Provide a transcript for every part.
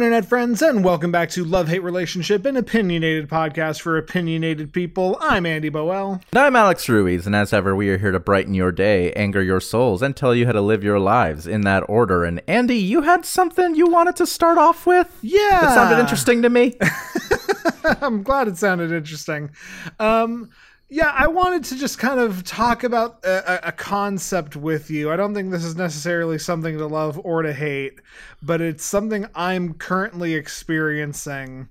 internet friends, and welcome back to Love Hate Relationship, an opinionated podcast for opinionated people. I'm Andy Boel. And I'm Alex Ruiz, and as ever, we are here to brighten your day, anger your souls, and tell you how to live your lives in that order. And Andy, you had something you wanted to start off with? Yeah. That sounded interesting to me. I'm glad it sounded interesting. Um, yeah, I wanted to just kind of talk about a, a, concept with you. I don't think this is necessarily something to love or to hate, but it's something I'm currently experiencing.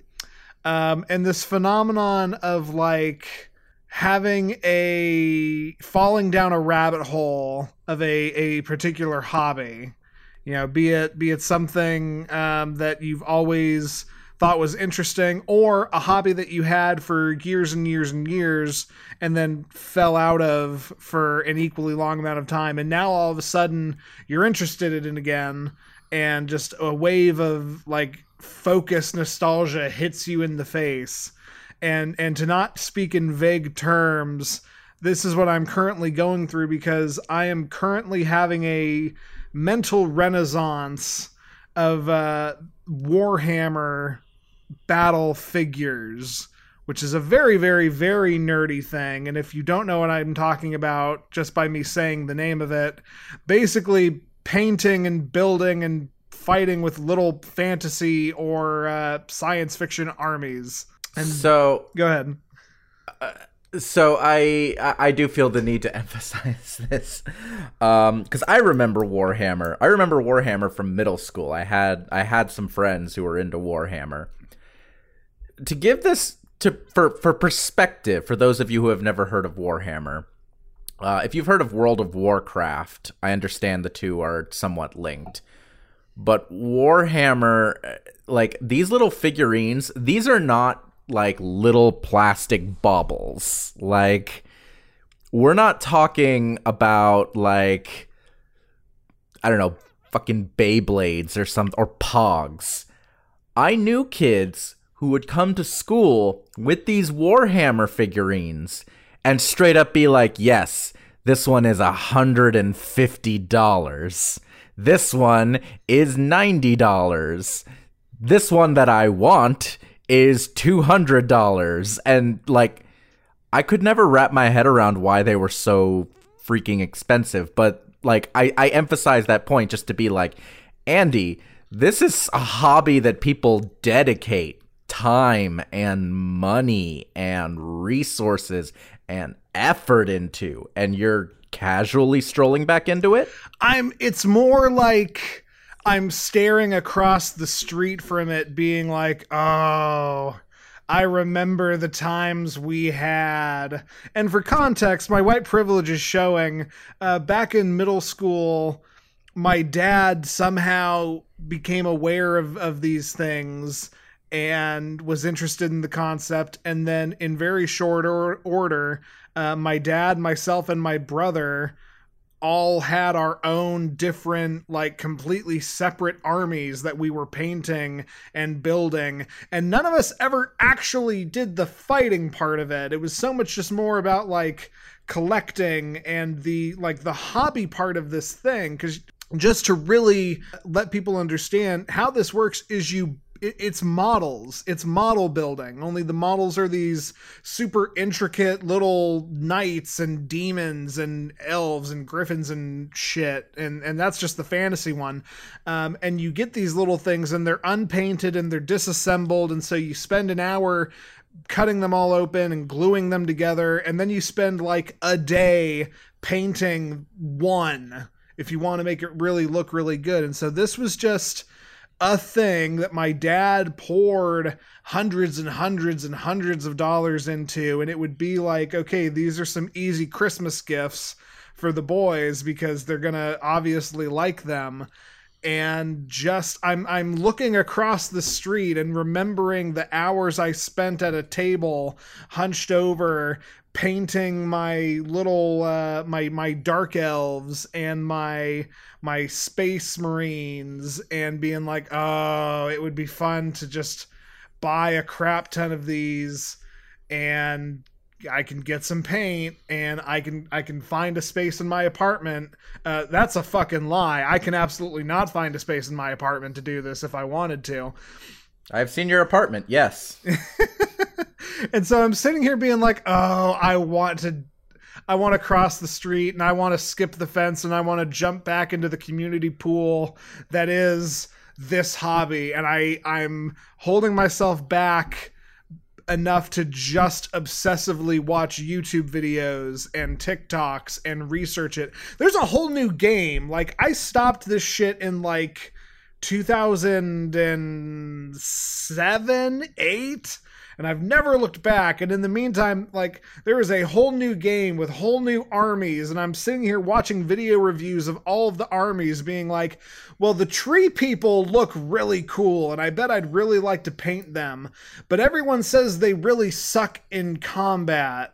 Um, and this phenomenon of like having a falling down a rabbit hole of a, a particular hobby, you know, be it be it something um, that you've always thought was interesting or a hobby that you had for years and years and years and then fell out of for an equally long amount of time. And now all of a sudden you're interested in it again and just a wave of like focus nostalgia hits you in the face. And and to not speak in vague terms this is what I'm currently going through because I am currently having a mental renaissance of uh, Warhammer battle figures, which is a very, very, very nerdy thing. And if you don't know what I'm talking about just by me saying the name of it, basically painting and building and fighting with little fantasy or uh, science fiction armies. And so, go ahead. Uh, so I I do feel the need to emphasize this um cuz I remember Warhammer. I remember Warhammer from middle school. I had I had some friends who were into Warhammer to give this to for for perspective for those of you who have never heard of Warhammer. Uh, if you've heard of World of Warcraft, I understand the two are somewhat linked. But Warhammer, uh, like these little figurines, these are not like little plastic bubbles. Like, we're not talking about like, I don't know, fucking Beyblades or some or Pogs. I knew kids who would come to school with these Warhammer figurines and straight up be like, yes, this one is a $150. This one is $90. This one that I want is $200. And like, I could never wrap my head around why they were so freaking expensive. But like, I, I emphasize that point just to be like, Andy, this is a hobby that people dedicate time and money and resources and effort into and you're casually strolling back into it i'm it's more like i'm staring across the street from it being like oh I remember the times we had. And for context, my white privilege is showing. Uh, back in middle school, my dad somehow became aware of, of these things and was interested in the concept. And then, in very short or- order, uh, my dad, myself, and my brother all had our own different, like completely separate armies that we were painting and building. And none of us ever actually did the fighting part of it. It was so much just more about like collecting and the like the hobby part of this thing because just to really let people understand how this works is you it's models. It's model building. Only the models are these super intricate little knights and demons and elves and griffins and shit. And and that's just the fantasy one. Um, and you get these little things and they're unpainted and they're disassembled. And so you spend an hour cutting them all open and gluing them together. And then you spend like a day painting one if you want to make it really look really good. And so this was just a thing that my dad poured hundreds and hundreds and hundreds of dollars into and it would be like okay these are some easy christmas gifts for the boys because they're going to obviously like them. And just I'm I'm looking across the street and remembering the hours I spent at a table hunched over painting my little uh, my my dark elves and my my space marines and being like oh it would be fun to just buy a crap ton of these and I can get some paint and I can I can find a space in my apartment. Uh, that's a fucking lie. I can absolutely not find a space in my apartment to do this if I wanted to. I've seen your apartment. Yes. and so I'm sitting here being like, "Oh, I want to I want to cross the street and I want to skip the fence and I want to jump back into the community pool that is this hobby and I I'm holding myself back enough to just obsessively watch YouTube videos and TikToks and research it. There's a whole new game. Like I stopped this shit in like 2007, 8 and I've never looked back. And in the meantime, like there is a whole new game with whole new armies, and I'm sitting here watching video reviews of all of the armies being like, well, the tree people look really cool, and I bet I'd really like to paint them. But everyone says they really suck in combat.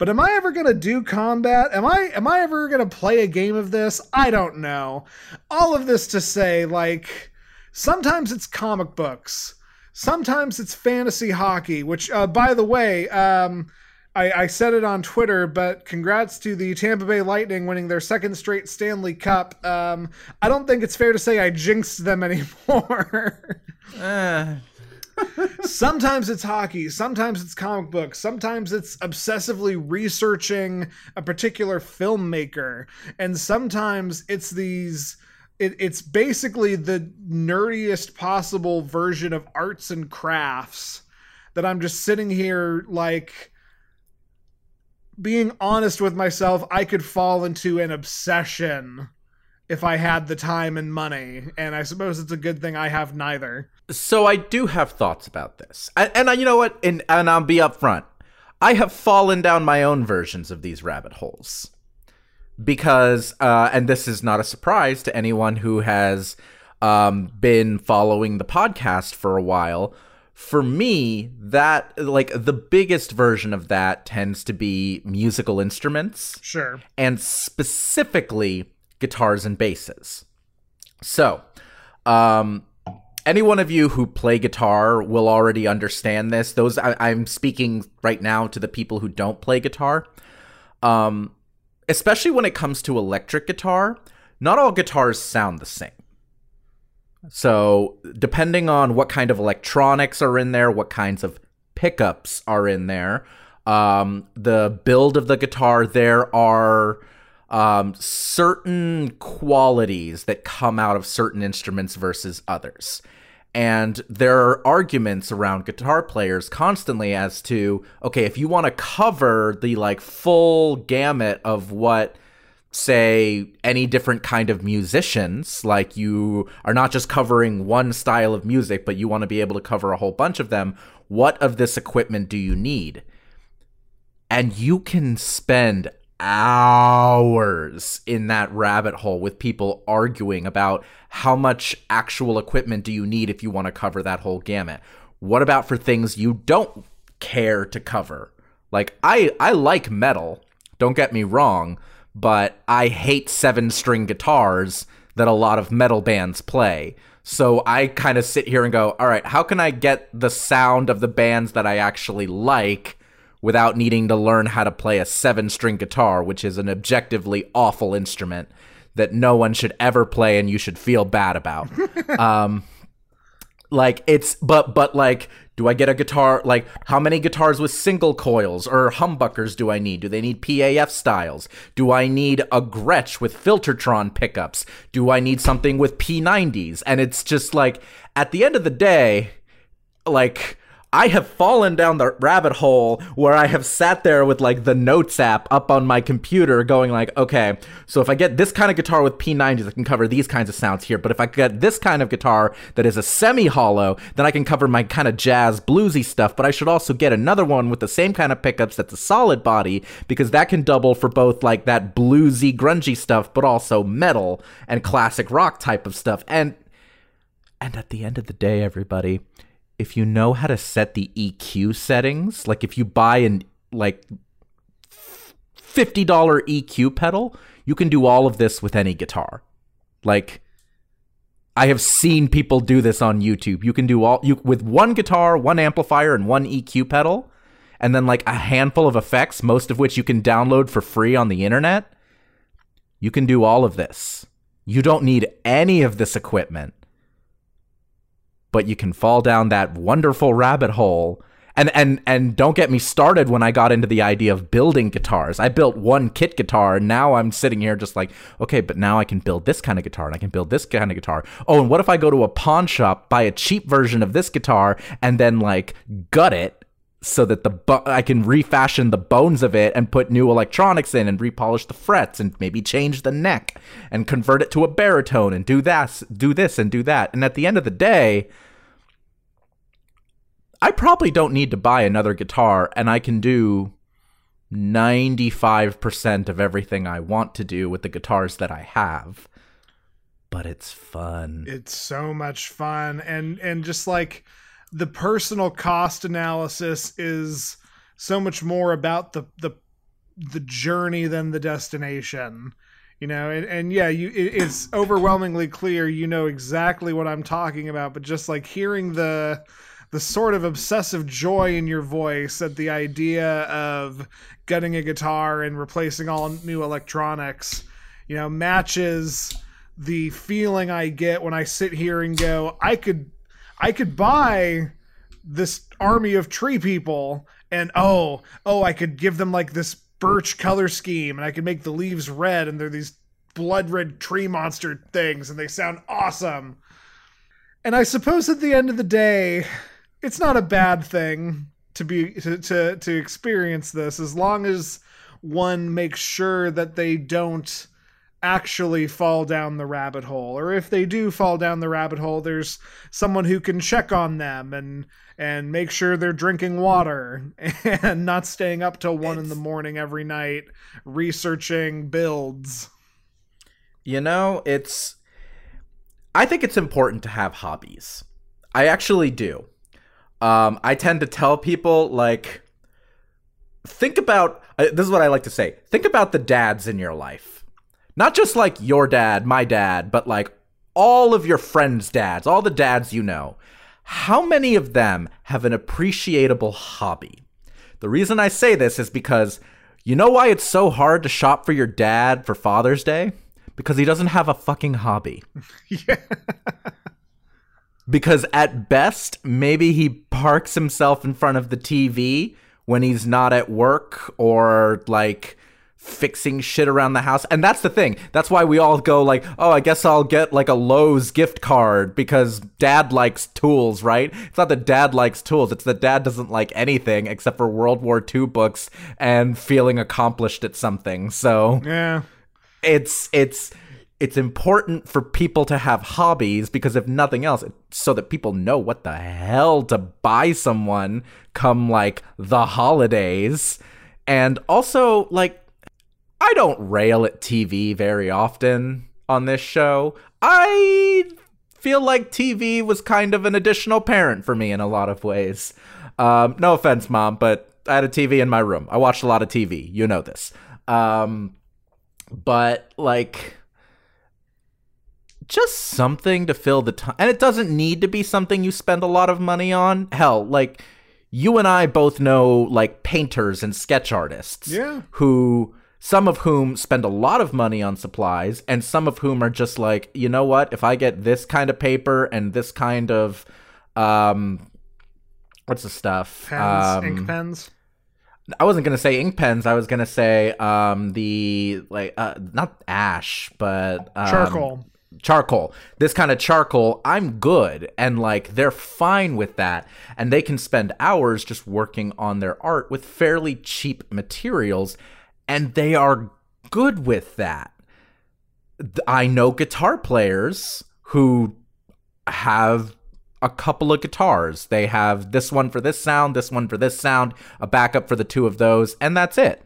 But am I ever gonna do combat? Am I am I ever gonna play a game of this? I don't know. All of this to say, like, sometimes it's comic books Sometimes it's fantasy hockey, which, uh, by the way, um, I, I, said it on Twitter, but congrats to the Tampa Bay Lightning winning their second straight Stanley Cup. Um, I don't think it's fair to say I jinxed them anymore. uh. Sometimes it's hockey, sometimes it's comic books, sometimes it's obsessively researching a particular filmmaker, and sometimes it's these it, it's basically the nerdiest possible version of arts and crafts that I'm just sitting here like being honest with myself, I could fall into an obsession if I had the time and money, and I suppose it's a good thing I have neither. So I do have thoughts about this, and, and you know what, and and I'll be upfront. I have fallen down my own versions of these rabbit holes. Because uh, and this is not a surprise to anyone who has um, been following the podcast for a while. For me that like the biggest version of that tends to be musical instruments sure. and specifically guitars and basses. So um any one of you who play guitar will already understand this those I, i'm speaking right now to the people who don't play guitar um especially when it comes to electric guitar, not all guitars sound the same. So, depending on what kind of electronics are in there, what kinds of pickups are in there, um, the build of the guitar, there are um, certain qualities that come out of certain instruments versus others. And there are arguments around guitar players constantly as to okay, if you want to cover the like full gamut of what say any different kind of musicians like you are not just covering one style of music but you want to be able to cover a whole bunch of them what of this equipment do you need and you can spend hours in that rabbit hole with people arguing about how much actual equipment do you need if you want to cover that whole gamut. What about for things you don't care to cover? Like I I like metal, don't get me wrong, but I hate seven-string guitars that a lot of metal bands play. So I kind of sit here and go, "All right, how can I get the sound of the bands that I actually like?" Without needing to learn how to play a seven string guitar, which is an objectively awful instrument that no one should ever play and you should feel bad about. um, like it's but but like do I get a guitar like how many guitars with single coils or humbuckers do I need? Do they need PAF styles? Do I need a Gretsch with Filtertron pickups? Do I need something with P90s? And it's just like at the end of the day like I have fallen down the rabbit hole where I have sat there with like the notes app up on my computer going like, okay, so if I get this kind of guitar with P90s, I can cover these kinds of sounds here. But if I get this kind of guitar that is a semi hollow, then I can cover my kind of jazz bluesy stuff. But I should also get another one with the same kind of pickups that's a solid body because that can double for both like that bluesy, grungy stuff, but also metal and classic rock type of stuff. And and at the end of the day, everybody, if you know how to set the EQ settings, like if you buy an like $50 EQ pedal, you can do all of this with any guitar. Like I have seen people do this on YouTube. You can do all you with one guitar, one amplifier and one EQ pedal and then like a handful of effects, most of which you can download for free on the internet, you can do all of this. You don't need any of this equipment. But you can fall down that wonderful rabbit hole. And and and don't get me started when I got into the idea of building guitars. I built one kit guitar, and now I'm sitting here just like, okay, but now I can build this kind of guitar and I can build this kind of guitar. Oh, and what if I go to a pawn shop, buy a cheap version of this guitar, and then like gut it so that the bo- I can refashion the bones of it and put new electronics in and repolish the frets and maybe change the neck and convert it to a baritone and do that, do this and do that. And at the end of the day, I probably don't need to buy another guitar and I can do 95% of everything I want to do with the guitars that I have. But it's fun. It's so much fun and and just like the personal cost analysis is so much more about the the the journey than the destination you know? And, and yeah you it, it's overwhelmingly clear you know exactly what i'm talking about but just like hearing the the sort of obsessive joy in your voice at the idea of getting a guitar and replacing all new electronics you know matches the feeling i get when i sit here and go i could I could buy this army of tree people and oh, oh, I could give them like this birch color scheme and I could make the leaves red and they're these blood red tree monster things and they sound awesome. And I suppose at the end of the day, it's not a bad thing to be to to, to experience this as long as one makes sure that they don't actually fall down the rabbit hole or if they do fall down the rabbit hole there's someone who can check on them and and make sure they're drinking water and not staying up till one it's, in the morning every night researching builds. You know it's i think it's important to have hobbies. I actually do. Um i tend to tell people like think about uh, this is what i like to say think about the dads in your life not just like your dad, my dad, but like all of your friends' dads, all the dads you know. How many of them have an appreciable hobby? The reason I say this is because you know why it's so hard to shop for your dad for Father's Day? Because he doesn't have a fucking hobby. yeah. because at best, maybe he parks himself in front of the TV when he's not at work or like fixing shit around the house. And that's the thing. That's why we all go like, "Oh, I guess I'll get like a Lowe's gift card because dad likes tools, right?" It's not that dad likes tools. It's that dad doesn't like anything except for World War II books and feeling accomplished at something. So, yeah. It's it's it's important for people to have hobbies because if nothing else so that people know what the hell to buy someone come like the holidays and also like I don't rail at TV very often on this show. I feel like TV was kind of an additional parent for me in a lot of ways. Um, no offense, mom, but I had a TV in my room. I watched a lot of TV. You know this. Um, but like, just something to fill the time. And it doesn't need to be something you spend a lot of money on. Hell, like, you and I both know like painters and sketch artists. Yeah. Who some of whom spend a lot of money on supplies, and some of whom are just like, you know what, if I get this kind of paper and this kind of um what's the stuff? Pens, um, ink pens. I wasn't gonna say ink pens. I was gonna say um the like uh not ash, but um, charcoal. Charcoal. This kind of charcoal, I'm good, and like they're fine with that, and they can spend hours just working on their art with fairly cheap materials and they are good with that. I know guitar players who have a couple of guitars. They have this one for this sound, this one for this sound, a backup for the two of those, and that's it.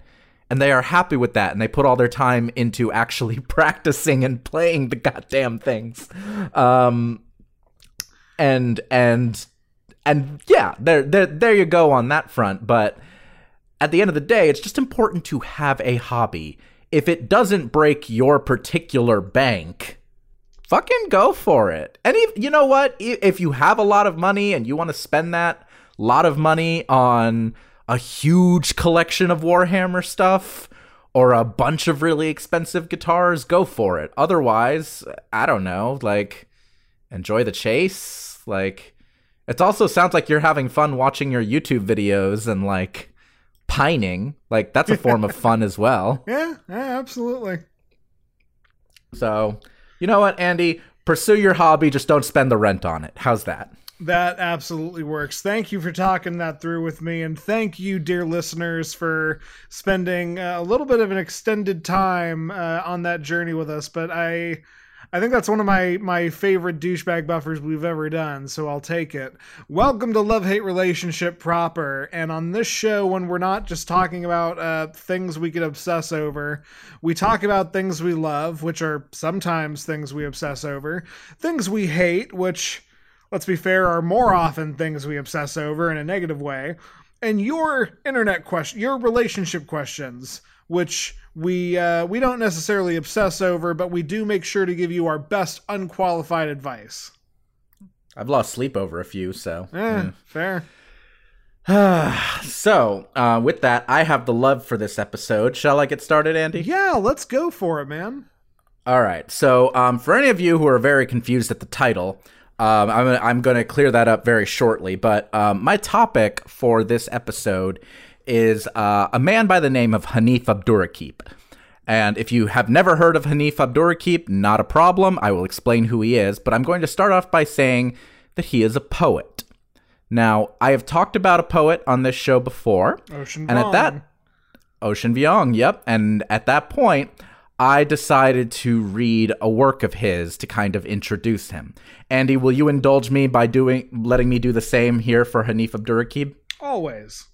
And they are happy with that, and they put all their time into actually practicing and playing the goddamn things. Um, and and and yeah, there there there you go on that front. But at the end of the day, it's just important to have a hobby. If it doesn't break your particular bank, fucking go for it. And if, you know what? If you have a lot of money and you want to spend that lot of money on a huge collection of Warhammer stuff or a bunch of really expensive guitars, go for it. Otherwise, I don't know, like enjoy the chase. Like it also sounds like you're having fun watching your YouTube videos and like pining. Like that's a form of fun as well. Yeah, yeah, absolutely. So, you know what, Andy? Pursue your hobby, just don't spend the rent on it. How's that? That absolutely works. Thank you for talking that through with me. And thank you, dear listeners, for spending a little bit of an extended time uh, on that journey with us. But I. I think that's one of my my favorite douchebag buffers we've ever done, so I'll take it. Welcome to Love Hate Relationship proper, and on this show, when we're not just talking about uh, things we could obsess over, we talk about things we love, which are sometimes things we obsess over, things we hate, which let's be fair, are more often things we obsess over in a negative way, and your internet question, your relationship questions, which we uh, we don't necessarily obsess over, but we do make sure to give you our best unqualified advice. I've lost sleep over a few, so eh, fair. so, uh, with that, I have the love for this episode. Shall I get started, Andy? Yeah, let's go for it, man. All right. So, um, for any of you who are very confused at the title, um, I'm, I'm going to clear that up very shortly. But um, my topic for this episode is uh, a man by the name of Hanif Abdurraqib. And if you have never heard of Hanif Abdurraqib, not a problem. I will explain who he is. But I'm going to start off by saying that he is a poet. Now, I have talked about a poet on this show before. Ocean and at that Ocean Vuong, yep. And at that point, I decided to read a work of his to kind of introduce him. Andy, will you indulge me by doing letting me do the same here for Hanif Abdurraqib? Always.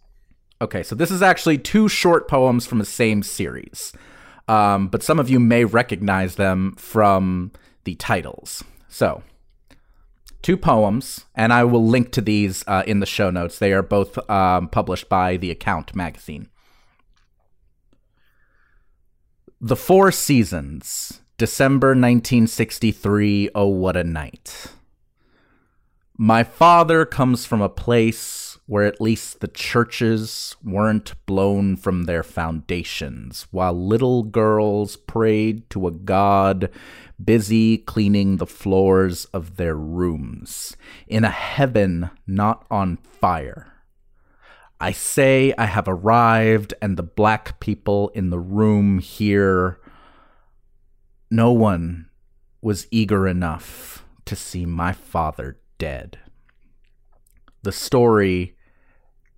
Okay, so this is actually two short poems from the same series. Um, but some of you may recognize them from the titles. So, two poems, and I will link to these uh, in the show notes. They are both um, published by The Account magazine. The Four Seasons, December 1963. Oh, what a night. My father comes from a place where at least the churches weren't blown from their foundations, while little girls prayed to a god busy cleaning the floors of their rooms, in a heaven not on fire. I say I have arrived, and the black people in the room here, no one was eager enough to see my father dead. The story,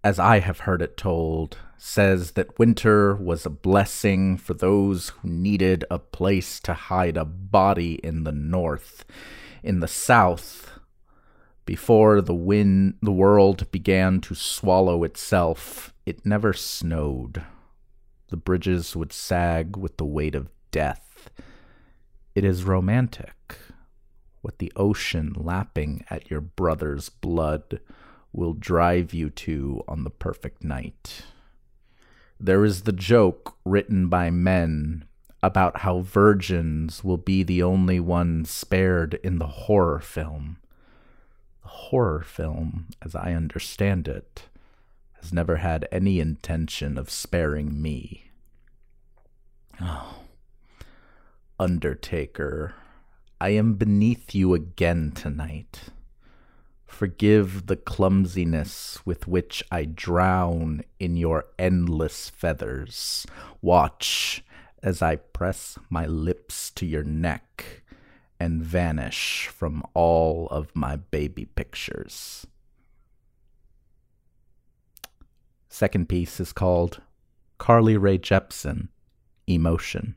as I have heard it told, says that winter was a blessing for those who needed a place to hide a body in the north. In the south, before the wind the world began to swallow itself, it never snowed. The bridges would sag with the weight of death. It is romantic. with the ocean lapping at your brother's blood will drive you to on the perfect night. There is the joke written by men about how virgins will be the only ones spared in the horror film The horror film, as I understand it, has never had any intention of sparing me. Oh, Undertaker, I am beneath you again tonight. Forgive the clumsiness with which I drown in your endless feathers. Watch as I press my lips to your neck and vanish from all of my baby pictures. Second piece is called Carly Rae Jepsen Emotion.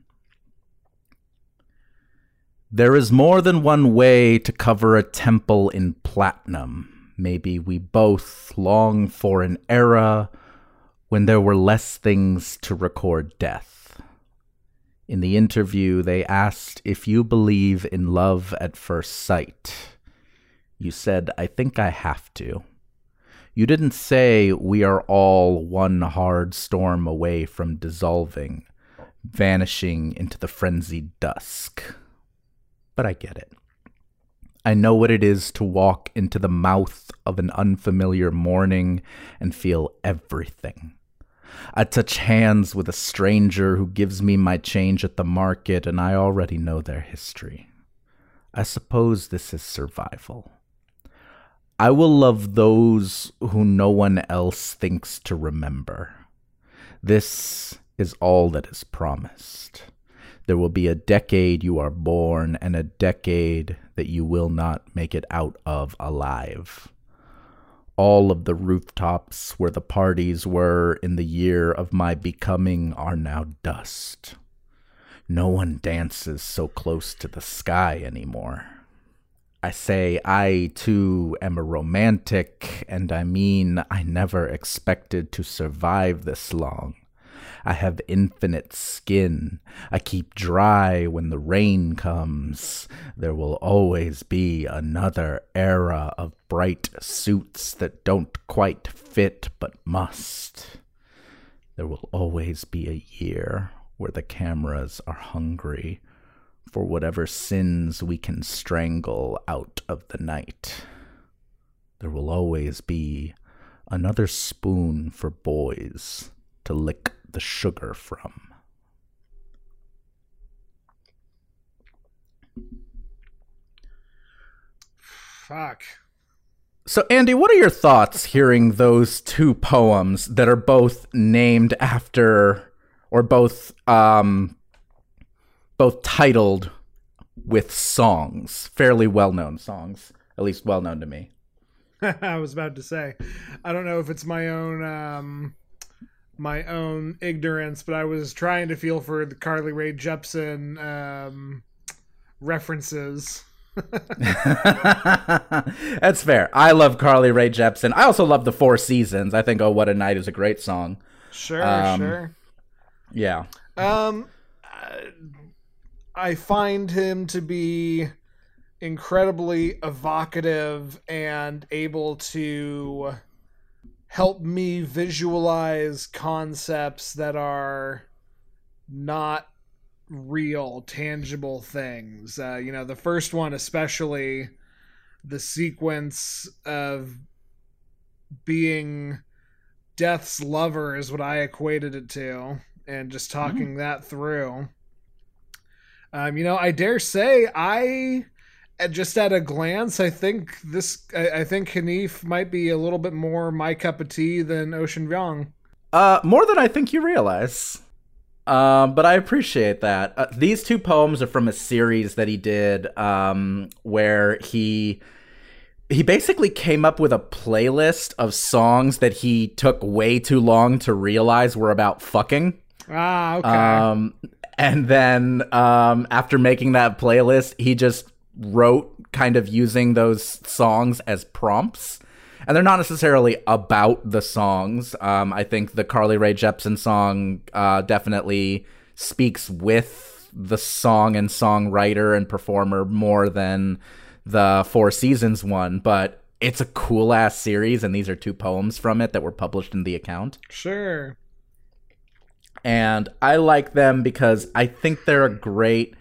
There is more than one way to cover a temple in platinum. Maybe we both long for an era when there were less things to record death. In the interview, they asked if you believe in love at first sight. You said, I think I have to. You didn't say we are all one hard storm away from dissolving, vanishing into the frenzied dusk. But I get it. I know what it is to walk into the mouth of an unfamiliar morning and feel everything. I touch hands with a stranger who gives me my change at the market, and I already know their history. I suppose this is survival. I will love those who no one else thinks to remember. This is all that is promised. There will be a decade you are born and a decade that you will not make it out of alive. All of the rooftops where the parties were in the year of my becoming are now dust. No one dances so close to the sky anymore. I say I too am a romantic, and I mean I never expected to survive this long. I have infinite skin. I keep dry when the rain comes. There will always be another era of bright suits that don't quite fit but must. There will always be a year where the cameras are hungry for whatever sins we can strangle out of the night. There will always be another spoon for boys to lick the sugar from. Fuck. So, Andy, what are your thoughts hearing those two poems that are both named after, or both um, both titled with songs, fairly well known songs, at least well known to me. I was about to say, I don't know if it's my own um, my own ignorance, but I was trying to feel for the Carly Rae Jepsen um, references. That's fair. I love Carly Rae Jepsen. I also love the Four Seasons. I think "Oh What a Night" is a great song. Sure, um, sure. Yeah. Um, I find him to be incredibly evocative and able to help me visualize concepts that are not real, tangible things. Uh, you know, the first one, especially the sequence of being Death's lover, is what I equated it to, and just talking mm-hmm. that through. Um, you know, I dare say I just at a glance, I think this. I, I, think Hanif might be a little bit more my cup of tea than Ocean Vuong. Uh, more than I think you realize. Um, but I appreciate that. Uh, these two poems are from a series that he did, um, where he he basically came up with a playlist of songs that he took way too long to realize were about fucking. Ah, okay. Um, and then um, after making that playlist, he just wrote kind of using those songs as prompts. And they're not necessarily about the songs. Um, I think the Carly Rae Jepsen song uh, definitely speaks with the song and songwriter and performer more than the Four Seasons one. But it's a cool ass series, and these are two poems from it that were published in the account. Sure. And I like them because I think they're a great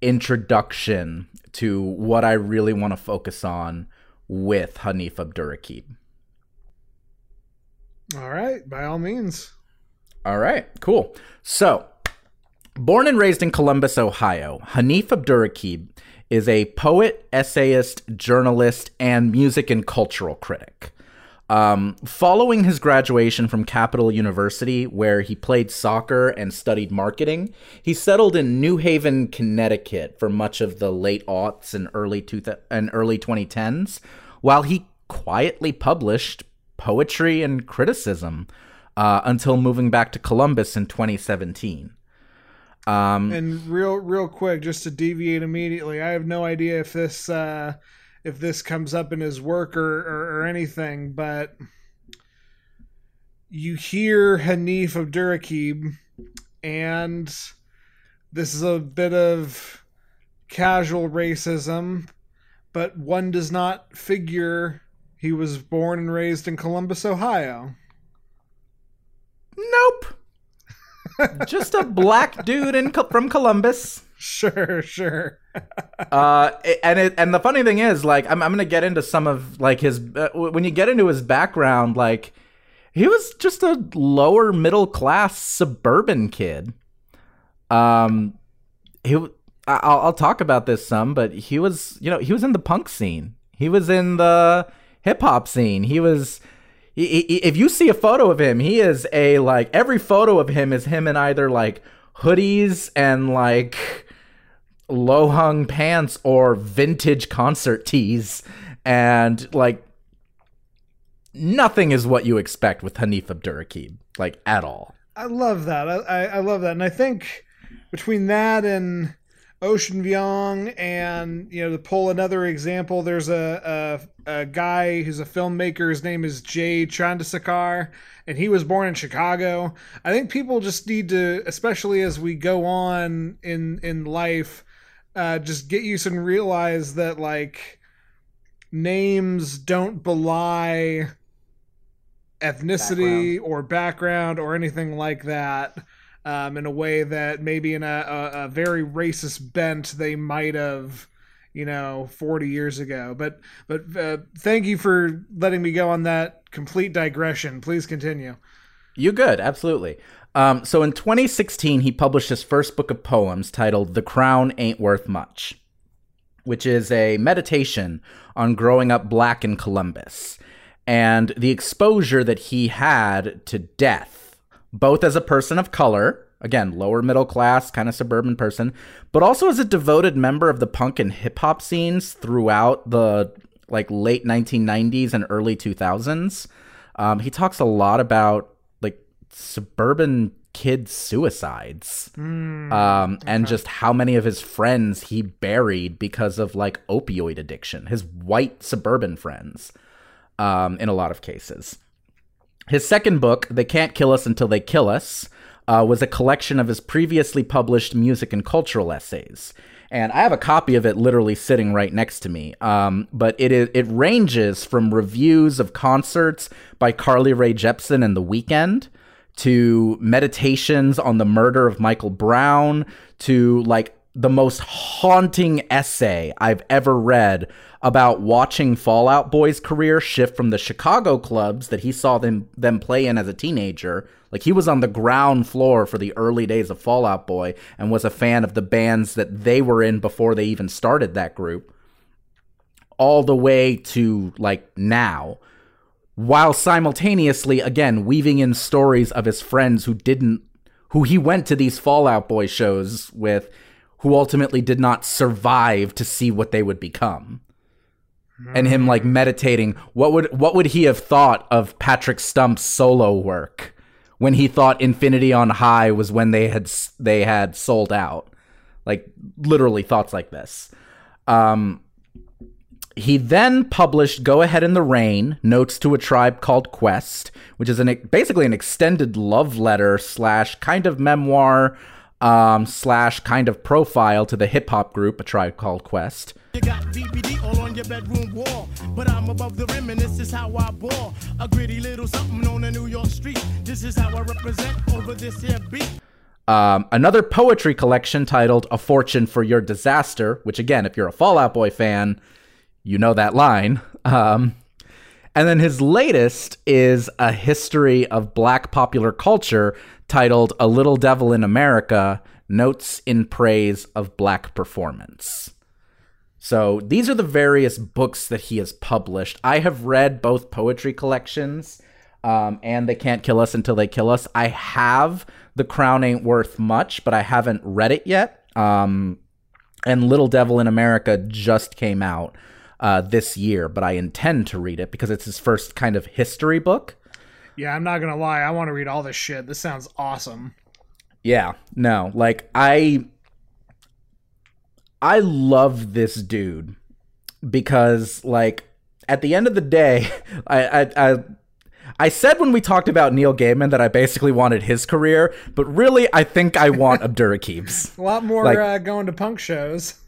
introduction to what I really want to focus on with Hanif Abdurraqib. All right, by all means. All right, cool. So, born and raised in Columbus, Ohio, Hanif Abdurraqib is a poet, essayist, journalist, and music and cultural critic. Um, following his graduation from Capital University, where he played soccer and studied marketing, he settled in New Haven, Connecticut for much of the late aughts and early two th- and early 2010s, while he quietly published poetry and criticism uh, until moving back to Columbus in 2017. Um, and real, real quick, just to deviate immediately, I have no idea if this. Uh if this comes up in his work or, or, or anything, but you hear Hanif Abdurraqib, and this is a bit of casual racism, but one does not figure he was born and raised in Columbus, Ohio. Nope. Just a black dude in from Columbus. Sure, sure. uh, and it, and the funny thing is, like, I'm I'm gonna get into some of like his uh, when you get into his background, like, he was just a lower middle class suburban kid. Um, he I'll, I'll talk about this some, but he was you know he was in the punk scene. He was in the hip hop scene. He was. He, he, if you see a photo of him, he is a like every photo of him is him in either like hoodies and like low hung pants or vintage concert tees and like nothing is what you expect with Hanif Abdurraqib, like at all. I love that. I, I, I love that, and I think between that and Ocean Vuong, and you know, to pull another example, there's a, a, a guy who's a filmmaker. His name is Jay Chandrasekhar, and he was born in Chicago. I think people just need to, especially as we go on in in life, uh, just get used and realize that like names don't belie ethnicity background. or background or anything like that um, in a way that maybe in a, a, a very racist bent they might have you know 40 years ago. But but uh, thank you for letting me go on that complete digression. Please continue. You good. Absolutely um, so in 2016 he published his first book of poems titled the crown ain't worth much which is a meditation on growing up black in columbus and the exposure that he had to death, both as a person of color, again, lower middle class, kind of suburban person, but also as a devoted member of the punk and hip hop scenes throughout the like late 1990s and early 2000s. Um, he talks a lot about suburban kid suicides mm, um, okay. and just how many of his friends he buried because of like opioid addiction, his white suburban friends um, in a lot of cases. His second book, They Can't Kill Us Until They Kill Us, uh, was a collection of his previously published music and cultural essays. And I have a copy of it literally sitting right next to me. Um, but it is, it ranges from reviews of concerts by Carly Rae Jepsen and The Weeknd to meditations on the murder of Michael Brown to like the most haunting essay I've ever read about watching Fall Out Boy's career shift from the Chicago clubs that he saw them them play in as a teenager. Like he was on the ground floor for the early days of Fall Out Boy and was a fan of the bands that they were in before they even started that group. All the way to like now. While simultaneously again weaving in stories of his friends who didn't who he went to these Fall Out Boy shows with who ultimately did not survive to see what they would become. And him like meditating, what would what would he have thought of Patrick Stump's solo work when he thought Infinity on High was when they had they had sold out? Like literally thoughts like this. Um, he then published Go Ahead in the Rain, Notes to a Tribe Called Quest, which is an basically an extended love letter slash kind of memoir um, slash kind of profile to the hip hop group A Tribe Called Quest. You got DVD all on your bedroom wall, but I'm above the rim and this is how I bore. A gritty little something on a New York street. This is how I represent over this here beat. Um, another poetry collection titled A Fortune for Your Disaster, which again, if you're a Fall Out Boy fan, you know that line. Um, and then his latest is a history of black popular culture titled A Little Devil in America Notes in Praise of Black Performance. So these are the various books that he has published. I have read both poetry collections um, and They Can't Kill Us Until They Kill Us. I have The Crown Ain't Worth Much, but I haven't read it yet. Um, and Little Devil in America just came out uh, this year, but I intend to read it because it's his first kind of history book. Yeah, I'm not gonna lie. I want to read all this shit. This sounds awesome. Yeah, no, like I, I love this dude because, like, at the end of the day, I, I, I I said when we talked about Neil Gaiman that I basically wanted his career, but really I think I want Abdurraqib's. A lot more like, uh, going to punk shows.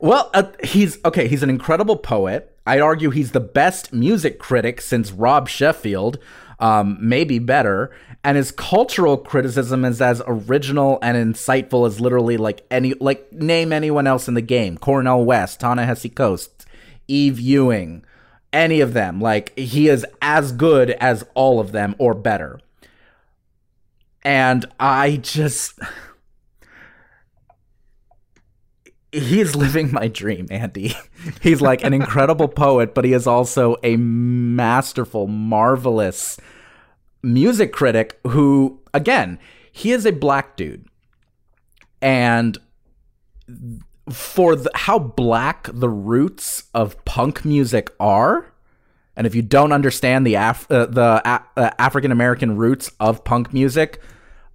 Well, uh, he's okay. He's an incredible poet. I'd argue he's the best music critic since Rob Sheffield. um, maybe better. And his cultural criticism is as original and insightful as literally like any like name anyone else in the game. Cornel West, Ta-Nehisi Coates, Eve Ewing, any of them. Like he is as good as all of them or better. And I just he is living my dream, Andy. He's like an incredible poet, but he is also a masterful, marvelous music critic who, again, he is a black dude. And for the, how black the roots of punk music are, and if you don't understand the Af- uh, the uh, African American roots of punk music,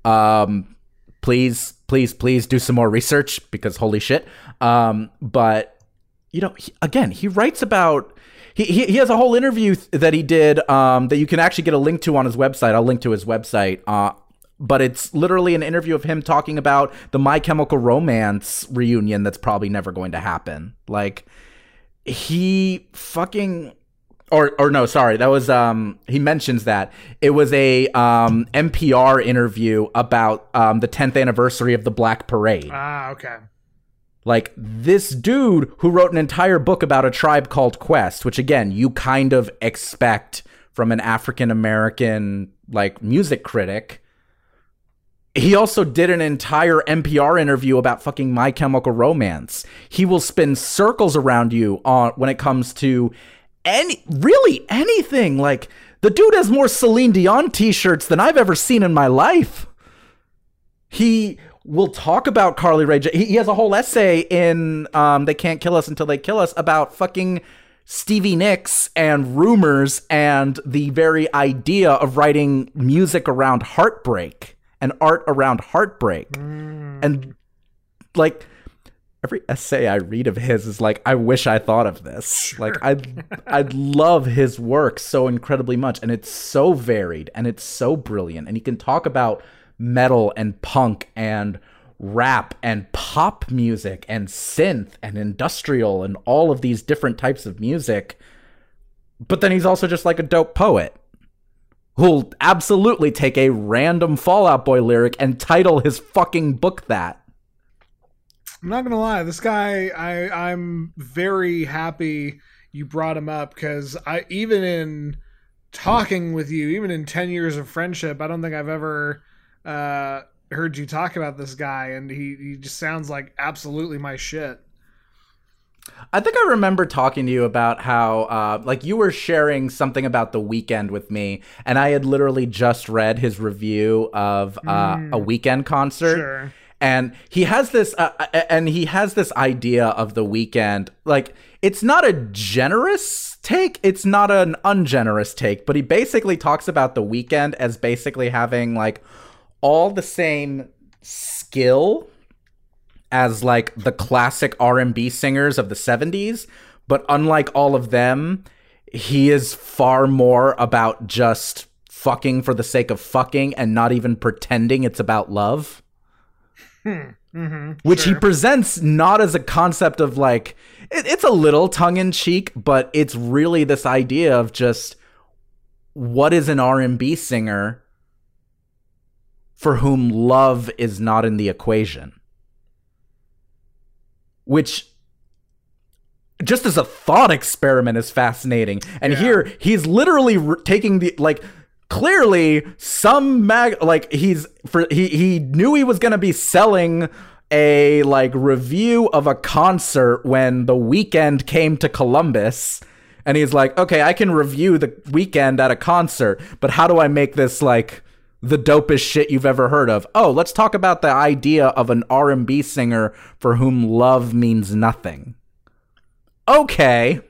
um, please, please, please do some more research because holy shit. Um, but you know, he, again, he writes about. He, he, he has a whole interview th- that he did um, that you can actually get a link to on his website. I'll link to his website. Uh, but it's literally an interview of him talking about the My Chemical Romance reunion that's probably never going to happen. Like he fucking or or no, sorry, that was um he mentions that it was a um NPR interview about um the 10th anniversary of the Black Parade. Ah, okay. Like this dude who wrote an entire book about a tribe called Quest, which again, you kind of expect from an African American like music critic. He also did an entire NPR interview about fucking My Chemical Romance. He will spin circles around you on when it comes to any really anything. Like the dude has more Celine Dion t-shirts than I've ever seen in my life. He will talk about Carly Rae. He, he has a whole essay in um, "They Can't Kill Us Until They Kill Us" about fucking Stevie Nicks and rumors and the very idea of writing music around heartbreak and art around heartbreak, mm. and like every essay I read of his is like, I wish I thought of this. Sure. Like I I love his work so incredibly much and it's so varied and it's so brilliant and he can talk about metal and punk and rap and pop music and synth and industrial and all of these different types of music. But then he's also just like a dope poet who'll absolutely take a random Fall Out Boy lyric and title his fucking book that. I'm not gonna lie, this guy, I I'm very happy you brought him up because I even in talking with you, even in ten years of friendship, I don't think I've ever uh, heard you talk about this guy, and he he just sounds like absolutely my shit. I think I remember talking to you about how, uh, like, you were sharing something about the Weeknd with me, and I had literally just read his review of uh, mm, a Weeknd concert. Sure and he has this uh, uh, and he has this idea of the Weeknd. Like it's not a generous take it's not an ungenerous take but he basically talks about the Weeknd as basically having like all the same skill as like the classic R&B singers of the 70s but unlike all of them he is far more about just fucking for the sake of fucking and not even pretending it's about love Hmm. Mm-hmm. Which sure. he presents not as a concept of like, it, it's a little tongue in cheek, but it's really this idea of just what is an R&B singer for whom love is not in the equation. Which just as a thought experiment is fascinating. And yeah. here he's literally re- taking the like clearly some mag like he's for he he knew he was going to be selling a like review of a concert when the Weeknd came to Columbus. And he's like okay I can review the Weeknd at a concert but how do I make this like the dopest shit you've ever heard of? Oh let's talk about the idea of an R&B singer for whom love means nothing. Okay.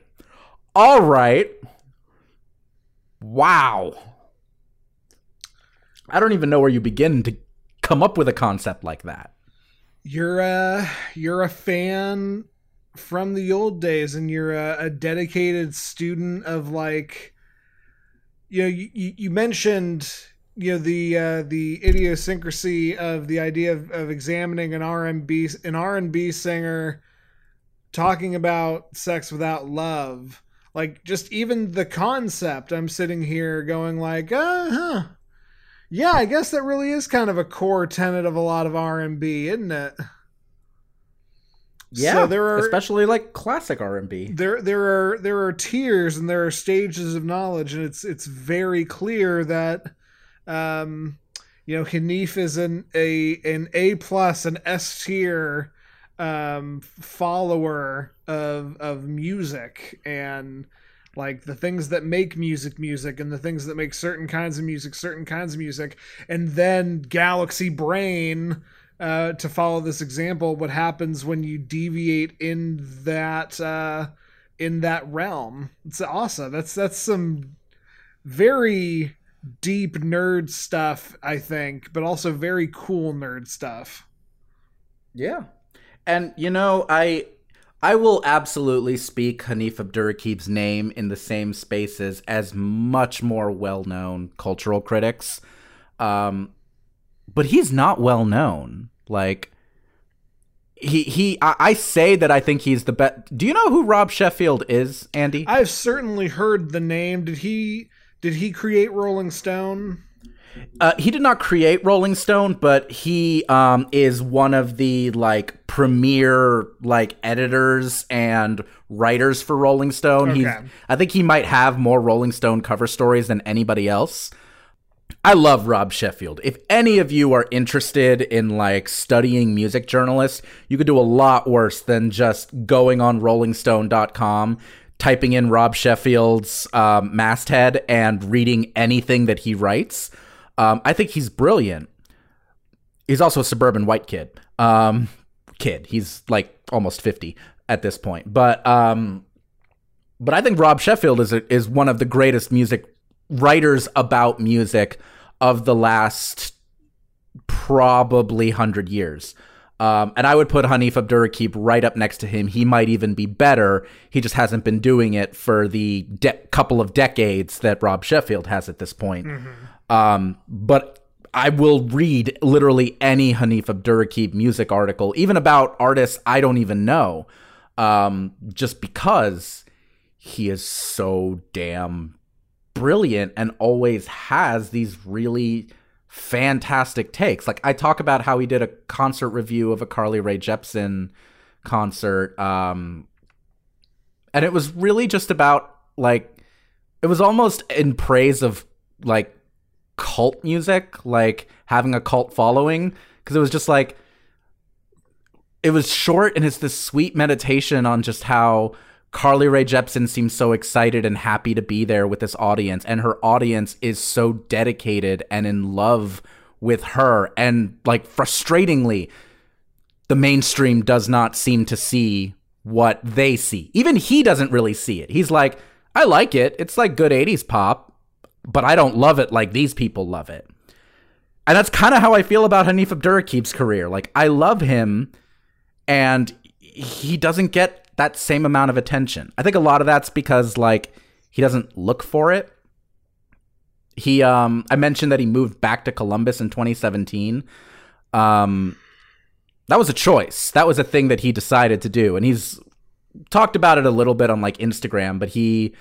All right. Wow I don't even know where you begin to come up with a concept like that. You're a you're a fan from the old days, and you're a, a dedicated student of like, you know, you, you mentioned you know the uh, the idiosyncrasy of the idea of, of examining an R&B an R&B singer talking about sex without love like just even the concept i'm sitting here going like uh huh yeah i guess that really is kind of a core tenet of a lot of r&b isn't it? Yeah so there are especially like classic r&b there there are there are tiers and there are stages of knowledge and it's it's very clear that um you know hanif is an a an a plus an s tier um follower of of music and like the things that make music music and the things that make certain kinds of music certain kinds of music and then galaxy brain uh, to follow this example what happens when you deviate in that uh, in that realm. It's awesome. That's that's some very deep nerd stuff i think but also very cool nerd stuff. Yeah. And you know i I will absolutely speak Hanif Abdurraqib's name in the same spaces as much more well-known cultural critics. Um, but he's not well known. Like he he I, I, say that I think he's the best. Do you know who Rob Sheffield is, Andy? I've certainly heard the name. Did he did he create Rolling Stone? Uh, he did not create Rolling Stone, but he um, is one of the like premier like editors and writers for Rolling Stone. Okay. He's, I think he might have more Rolling Stone cover stories than anybody else. I love Rob Sheffield. If any of you are interested in like studying music journalists, you could do a lot worse than just going on rollingstone.com, typing in Rob Sheffield's um, masthead and reading anything that he writes. Um, I think he's brilliant. He's also a suburban white kid. Um, kid. He's like almost 50 at this point. But um, but I think Rob Sheffield is a, is one of the greatest music writers about music of the last probably 100 years. Um, and I would put Hanif Abdurraqib right up next to him. He might even be better. He just hasn't been doing it for the de- couple of decades that Rob Sheffield has at this point. Mm-hmm. Um, but I will read literally any Hanif Abdurraqib music article, even about artists I don't even know, um, just because he is so damn brilliant and always has these really fantastic takes. Like I talk about how he did a concert review of a Carly Rae Jepsen concert um and it was really just about like it was almost in praise of like cult music, like having a cult following because it was just like it was short and it's this sweet meditation on just how Carly Rae Jepsen seems so excited and happy to be there with this audience, and her audience is so dedicated and in love with her. And like frustratingly, the mainstream does not seem to see what they see. Even he doesn't really see it. He's like, I like it. It's like good 80s pop, but I don't love it like these people love it. And that's kind of how I feel about Hanif Abdurraqib's career. Like, I love him, and he doesn't get that same amount of attention. I think a lot of that's because like he doesn't look for it. He um I mentioned that he moved back to Columbus in 2017. Um that was a choice. That was a thing that he decided to do and he's talked about it a little bit on like Instagram, but he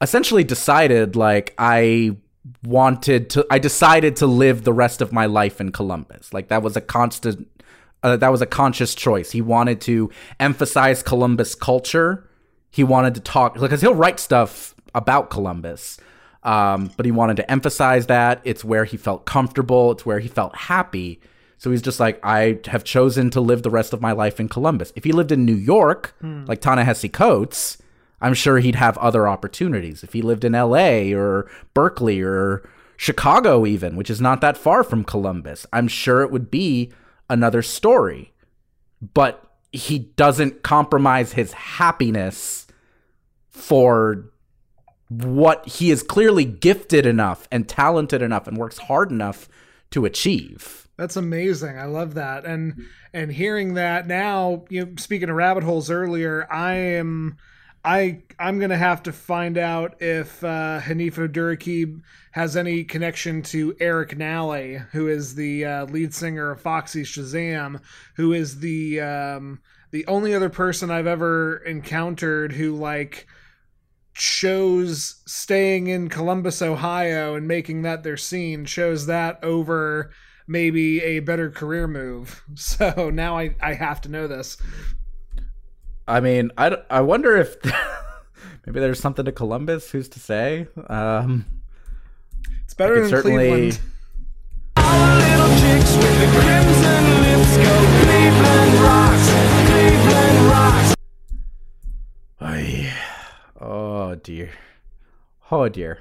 essentially decided like I wanted to I decided to live the rest of my life in Columbus. Like that was a constant uh, that was a conscious choice. He wanted to emphasize Columbus culture. He wanted to talk because he'll write stuff about Columbus, um, but he wanted to emphasize that it's where he felt comfortable. It's where he felt happy. So he's just like, I have chosen to live the rest of my life in Columbus. If he lived in New York, hmm. like Ta-Nehisi Coates, I'm sure he'd have other opportunities. If he lived in L.A. or Berkeley or Chicago, even, which is not that far from Columbus, I'm sure it would be another story. But he doesn't compromise his happiness for what he is clearly gifted enough and talented enough and works hard enough to achieve. That's amazing. I love that. And and hearing that now, you know, speaking of rabbit holes earlier, I am I I'm gonna have to find out if uh, Hanif Abdurraqib has any connection to Eric Nally, who is the uh, lead singer of Foxy Shazam, who is the um, the only other person I've ever encountered who like chose staying in Columbus, Ohio and making that their scene, chose that over maybe a better career move. So now I, I have to know this. I mean, I, I wonder if maybe there's something to Columbus. Who's to say? Um, it's better than certainly... Cleveland. Ay, oh dear, oh dear.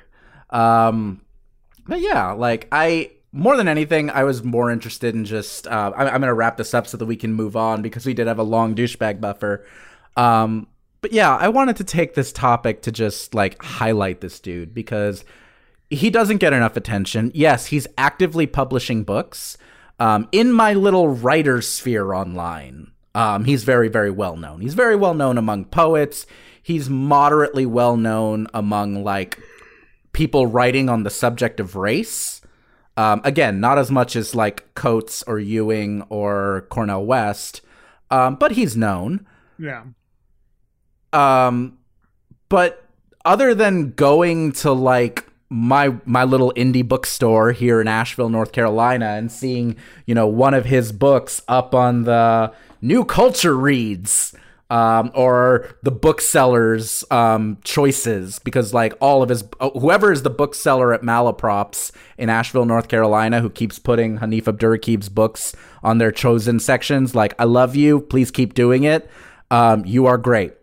Um, but yeah, like I more than anything, I was more interested in just. Uh, I'm, I'm going to wrap this up so that we can move on because we did have a long douchebag buffer. Um, but yeah, I wanted to take this topic to just like highlight this dude because he doesn't get enough attention. Yes, he's actively publishing books. Um, in my little writer sphere online, um, he's very, very well known. He's very well known among poets. He's moderately well known among like people writing on the subject of race. Um, again, not as much as like Coates or Ewing or Cornel West, um, but he's known. Yeah. Um, but other than going to like my my little indie bookstore here in Asheville, North Carolina, and seeing you know one of his books up on the New Culture Reads um, or the bookseller's um, choices because like all of his uh, whoever is the bookseller at Malaprop's in Asheville, North Carolina, who keeps putting Hanif Abdurraqib's books on their chosen sections, like I love you, please keep doing it. Um, you are great.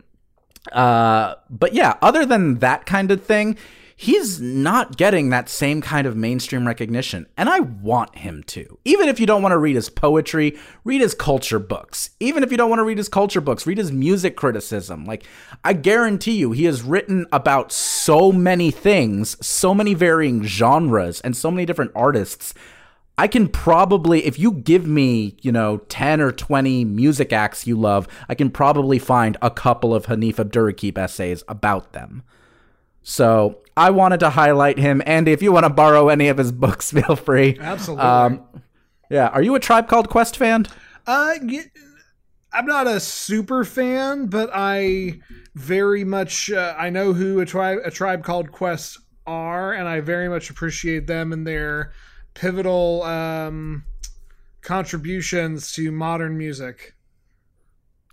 Uh, but yeah, other than that kind of thing, he's not getting that same kind of mainstream recognition. And I want him to. Even if you don't want to read his poetry, read his culture books. Even if you don't want to read his culture books, read his music criticism. Like, I guarantee you, he has written about so many things, so many varying genres, and so many different artists. I can probably, if you give me, you know, 10 or 20 music acts you love, I can probably find a couple of Hanif Abdurraqib essays about them. So I wanted to highlight him. Andy, if you want to borrow any of his books, feel free. Absolutely. Um, yeah. Are you a Tribe Called Quest fan? Uh, I'm not a super fan, but I very much uh, I know who a tribe a tribe called Quest are, and I very much appreciate them and their pivotal um, contributions to modern music.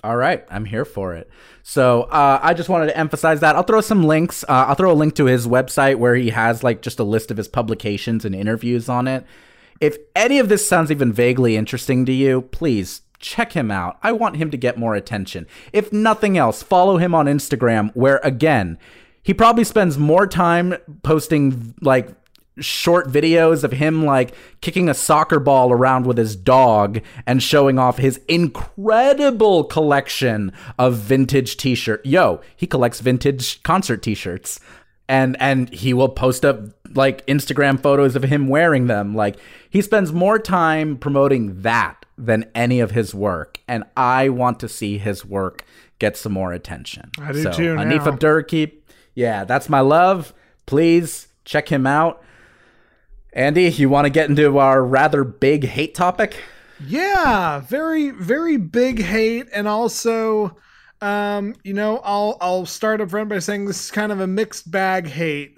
All right, I'm here for it. So uh, I just wanted to emphasize that. I'll throw some links. Uh, I'll throw a link to his website where he has like just a list of his publications and interviews on it. If any of this sounds even vaguely interesting to you, please check him out. I want him to get more attention. If nothing else, follow him on Instagram, where again, he probably spends more time posting like short videos of him like kicking a soccer ball around with his dog and showing off his incredible collection of vintage t-shirt. Yo, he collects vintage concert t-shirts. And and he will post up like Instagram photos of him wearing them. Like he spends more time promoting that than any of his work. And I want to see his work get some more attention. I do so, too. Hanif Abdurraqib, yeah, that's my love. Please check him out. Andy, you want to get into our rather big hate topic? Yeah, very very big hate and also um, you know, I'll I'll start up front by saying this is kind of a mixed bag hate.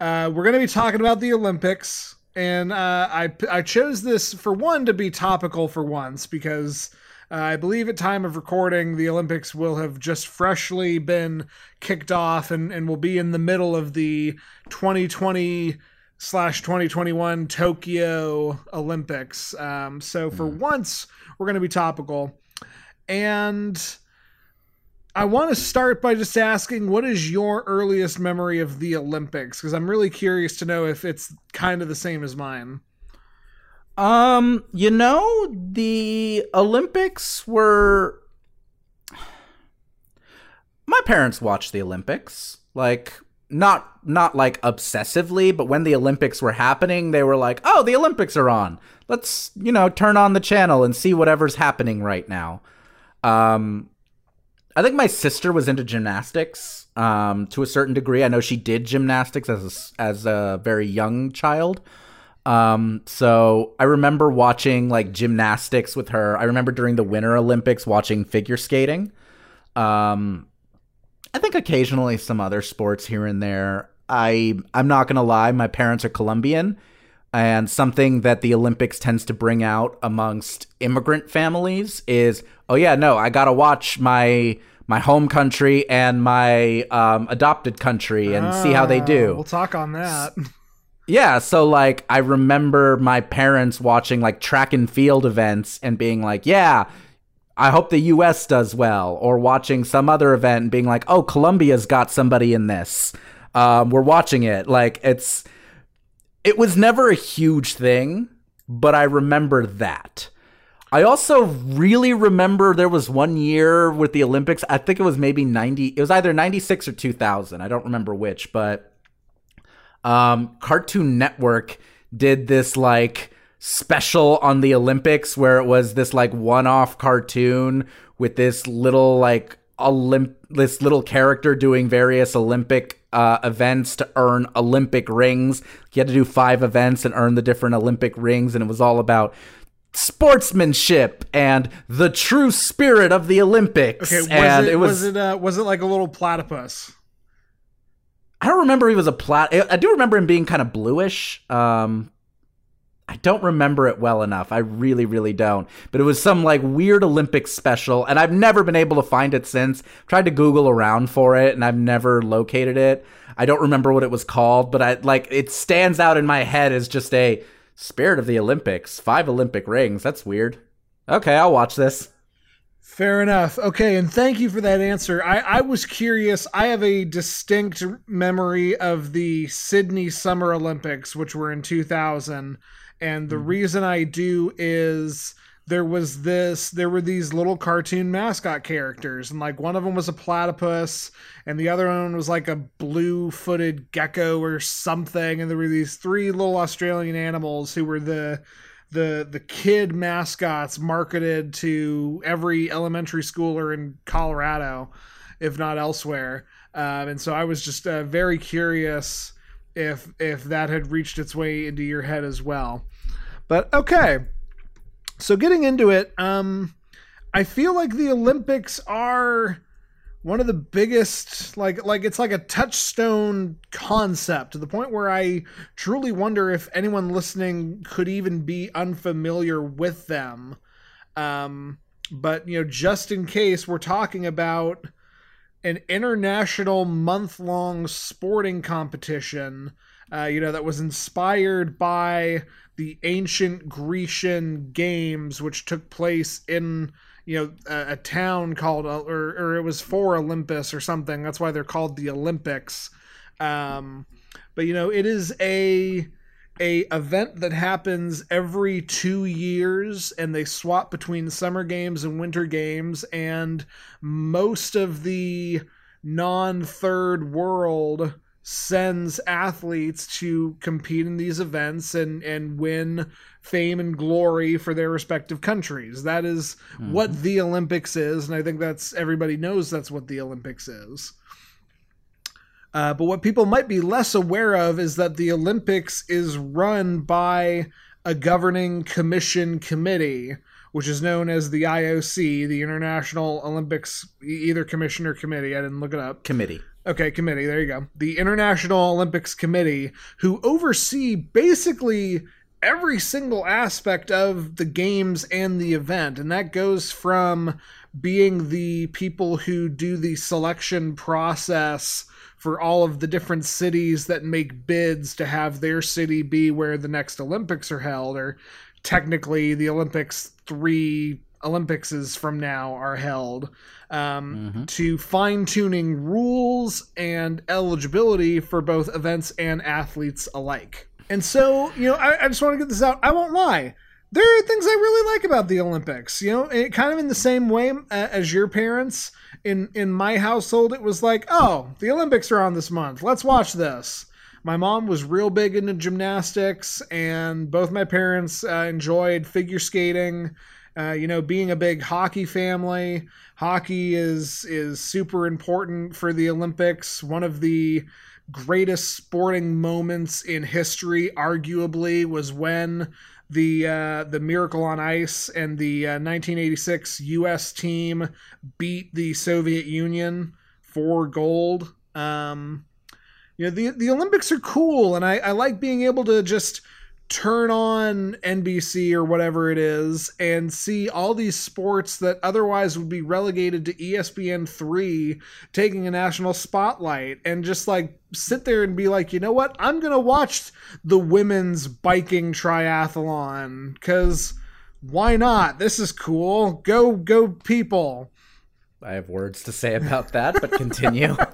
Uh, we're going to be talking about the Olympics and uh, I I chose this for one to be topical for once because uh, I believe at time of recording the Olympics will have just freshly been kicked off and, and will be in the middle of the 2020 slash 2021 Tokyo Olympics. Um, so for mm. once, we're going to be topical. And I want to start by just asking what is your earliest memory of the Olympics? Because I'm really curious to know if it's kind of the same as mine. Um, you know, the Olympics were. My parents watched the Olympics. Like, not not like obsessively, but when the Olympics were happening, they were like, "Oh, the Olympics are on. Let's, you know, turn on the channel and see whatever's happening right now." Um I think my sister was into gymnastics um to a certain degree. I know she did gymnastics as a, as a very young child. Um, so I remember watching like gymnastics with her. I remember during the Winter Olympics watching figure skating. Um, I think occasionally some other sports here and there. I I'm not gonna lie, my parents are Colombian, and something that the Olympics tends to bring out amongst immigrant families is, oh yeah, no, I gotta watch my my home country and my um, adopted country and see how they do. Ah, We'll talk on that. Yeah, so like I remember my parents watching like track and field events and being like, "Yeah, I hope the US does well," or watching some other event and being like, "Oh, Colombia's got somebody in this. Um, we're watching it." Like it's it was never a huge thing, but I remember that. I also really remember there was one year with the Olympics. I think it was maybe 90. It was either 96 or 2000. I don't remember which, but um, Cartoon Network did this like special on the Olympics where it was this like one-off cartoon with this little like Olymp this little character doing various Olympic uh, events to earn Olympic rings. He had to do five events and earn the different Olympic rings, and it was all about sportsmanship and the true spirit of the Olympics. Okay, was and it, it was, was it uh, was it like a little platypus? I don't remember he was a plat. I do remember him being kind of bluish. Um, I don't remember it well enough. I really, really don't. But it was some like weird Olympic special, and I've never been able to find it since. Tried to Google around for it, and I've never located it. I don't remember what it was called, but I like it stands out in my head as just a spirit of the Olympics. Five Olympic rings. That's weird. Okay, I'll watch this. Fair enough. Okay, and thank you for that answer. I, I was curious. I have a distinct memory of the Sydney Summer Olympics, which were in 2000. And the reason I do is there was this, there were these little cartoon mascot characters, and like one of them was a platypus, and the other one was like a blue footed gecko or something. And there were these three little Australian animals who were the the the kid mascots marketed to every elementary schooler in Colorado, if not elsewhere. Um, and so I was just uh, very curious if if that had reached its way into your head as well. But okay, so getting into it, um, I feel like the Olympics are one of the biggest like like it's like a touchstone concept to the point where I truly wonder if anyone listening could even be unfamiliar with them. Um, but you know, just in case we're talking about an international month-long sporting competition, uh, you know, that was inspired by the ancient Grecian games, which took place in you know a, a town called or or it was for Olympus or something. That's why they're called the Olympics. Um, but you know, it is a a event that happens every two years and they swap between summer games and winter games and most of the non-third world sends athletes to compete in these events and and win fame and glory for their respective countries that is mm-hmm. what the olympics is and i think that's everybody knows that's what the olympics is uh, but what people might be less aware of is that the Olympics is run by a governing commission committee, which is known as the IOC, the International Olympics, either commission or committee. I didn't look it up. Committee. Okay, committee. There you go. The International Olympics Committee, who oversee basically every single aspect of the games and the event. And that goes from being the people who do the selection process for all of the different cities that make bids to have their city be where the next Olympics are held, or technically the Olympics three Olympics is from now are held, um, mm-hmm. to fine tuning rules and eligibility for both events and athletes alike. And so, you know, I, I just want to get this out. I won't lie there are things I really like about the Olympics. You know, it, kind of in the same way as your parents. In in my household, it was like, oh, the Olympics are on this month. Let's watch this. My mom was real big into gymnastics, and both my parents uh, enjoyed figure skating. Uh, you know, being a big hockey family, hockey is is super important for the Olympics. One of the greatest sporting moments in history, arguably, was when the uh, the Miracle on Ice and the uh, 1986 U.S. team beat the Soviet Union for gold. Um, you know, the the Olympics are cool, and I, I like being able to just turn on NBC or whatever it is and see all these sports that otherwise would be relegated to ESPN 3 taking a national spotlight and just like sit there and be like, you know what? I'm going to watch the women's biking triathlon cuz why not? This is cool. Go go people. I have words to say about that, but continue.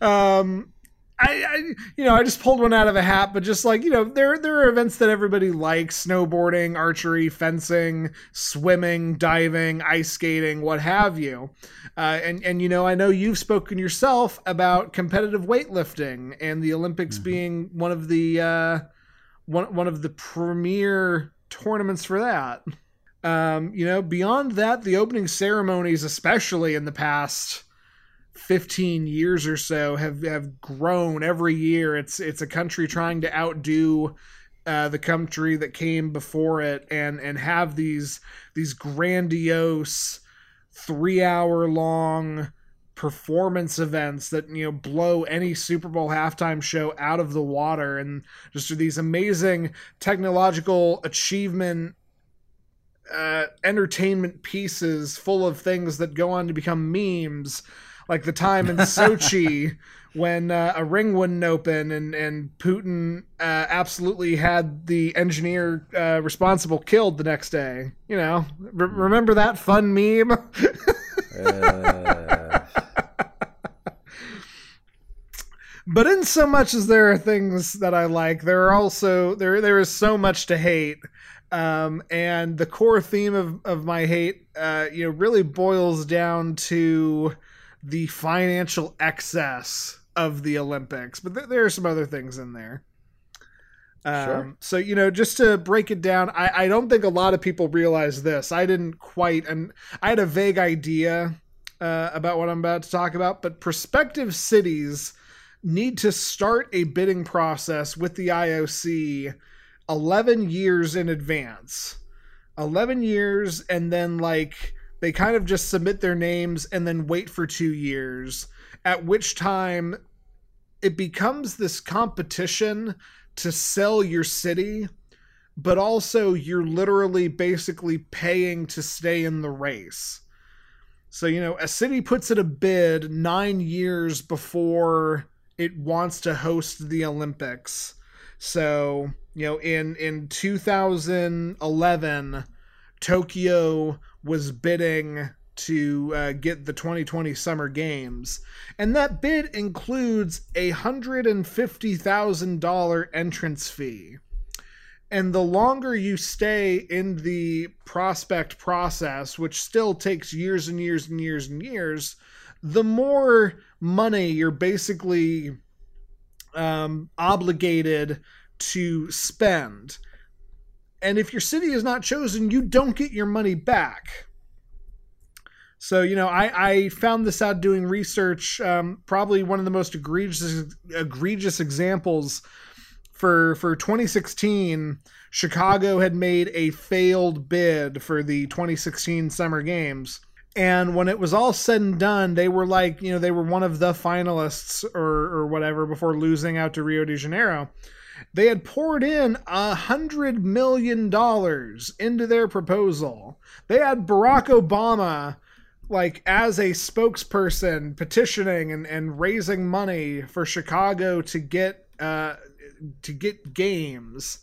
um I, I, you know, I just pulled one out of a hat, but just like you know, there there are events that everybody likes: snowboarding, archery, fencing, swimming, diving, ice skating, what have you. Uh, and and you know, I know you've spoken yourself about competitive weightlifting and the Olympics mm-hmm. being one of the uh, one one of the premier tournaments for that. Um, you know, beyond that, the opening ceremonies, especially in the past 15 years or so have have grown every year. It's it's a country trying to outdo uh, the country that came before it and and have these these grandiose 3 hour long performance events that you know blow any Super Bowl halftime show out of the water. And just are these amazing technological achievement uh, entertainment pieces full of things that go on to become memes like the time in Sochi when uh, a ring wouldn't open and and Putin uh, absolutely had the engineer uh, responsible killed the next day. You know, R- remember that fun meme? But in so much as there are things that I like, there are also there there is so much to hate. Um, and the core theme of, of my hate, uh, you know, really boils down to the financial excess of the Olympics, but th- there are some other things in there. Um, sure. So you know, just to break it down, I, I don't think a lot of people realize this. I didn't quite, and I had a vague idea uh, about what I'm about to talk about, but prospective cities need to start a bidding process with the IOC 11 years in advance. 11 years, and then like they kind of just submit their names and then wait for two years, at which time it becomes this competition to sell your city, but also you're literally basically paying to stay in the race. So, you know, a city puts in a bid nine years before it wants to host the Olympics. So, you know, in in 2011, Tokyo was bidding to uh, get the 2020 Summer Games, and that bid includes a hundred and fifty thousand dollar entrance fee. And the longer you stay in the prospect process, which still takes years and years and years and years, the more money you're basically um, obligated to spend. And if your city is not chosen, you don't get your money back. So, you know, I, I found this out doing research. Um, probably one of the most egregious egregious examples for for 2016. Chicago had made a failed bid for the 2016 Summer Games. And when it was all said and done, they were like, you know, they were one of the finalists or, or whatever before losing out to Rio de Janeiro they had poured in a hundred million dollars into their proposal. They had Barack Obama like as a spokesperson petitioning and, and raising money for Chicago to get uh to get games.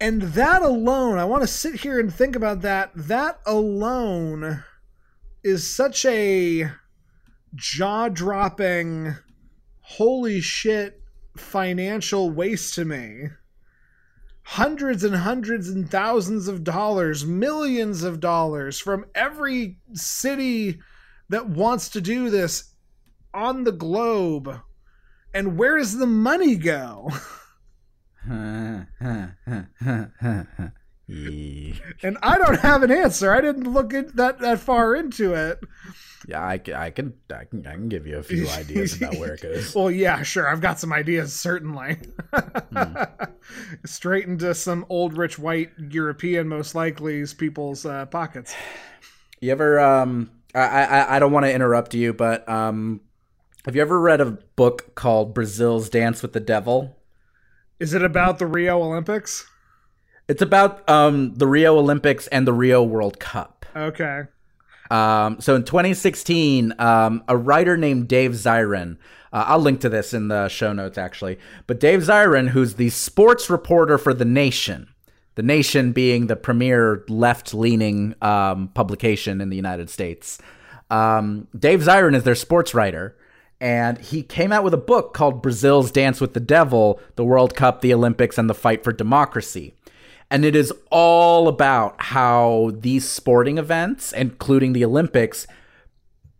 And that alone, I want to sit here and think about that. That alone is such a jaw dropping holy shit financial waste to me. Hundreds and hundreds and thousands of dollars, millions of dollars from every city that wants to do this on the globe. And where does the money go? and I don't have an answer. I didn't look at that that far into it. Yeah, I, can, I can, I can, I can give you a few ideas about where it goes. well, yeah, sure. I've got some ideas, certainly. hmm. Straight into some old, rich, white European, most likely, people's uh, pockets. You ever, um, I I, I don't want to interrupt you, but um, have you ever read a book called Brazil's Dance with the Devil? Is it about the Rio Olympics? It's about um the Rio Olympics and the Rio World Cup. Okay. Um, so in 2016, um, a writer named Dave Zirin, uh, I'll link to this in the show notes actually, but Dave Zirin, who's the sports reporter for The Nation, The Nation being the premier left leaning um, publication in the United States. Um, Dave Zirin is their sports writer. And he came out with a book called Brazil's Dance with the Devil, the World Cup, the Olympics, and the Fight for Democracy and it is all about how these sporting events, including the Olympics,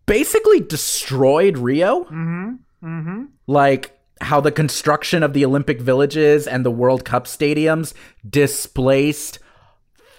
basically destroyed Rio. Mm-hmm. Mm-hmm. Like how the construction of the Olympic villages and the World Cup stadiums displaced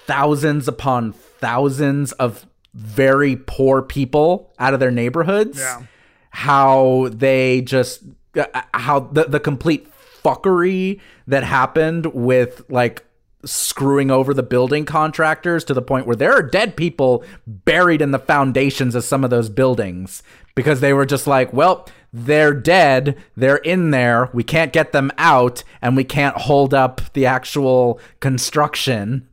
thousands upon thousands of very poor people out of their neighborhoods. Yeah. How they just uh, how the the complete fuckery that happened with like screwing over the building contractors to the point where there are dead people buried in the foundations of some of those buildings because they were just like, well, they're dead, they're in there, we can't get them out, and we can't hold up the actual construction.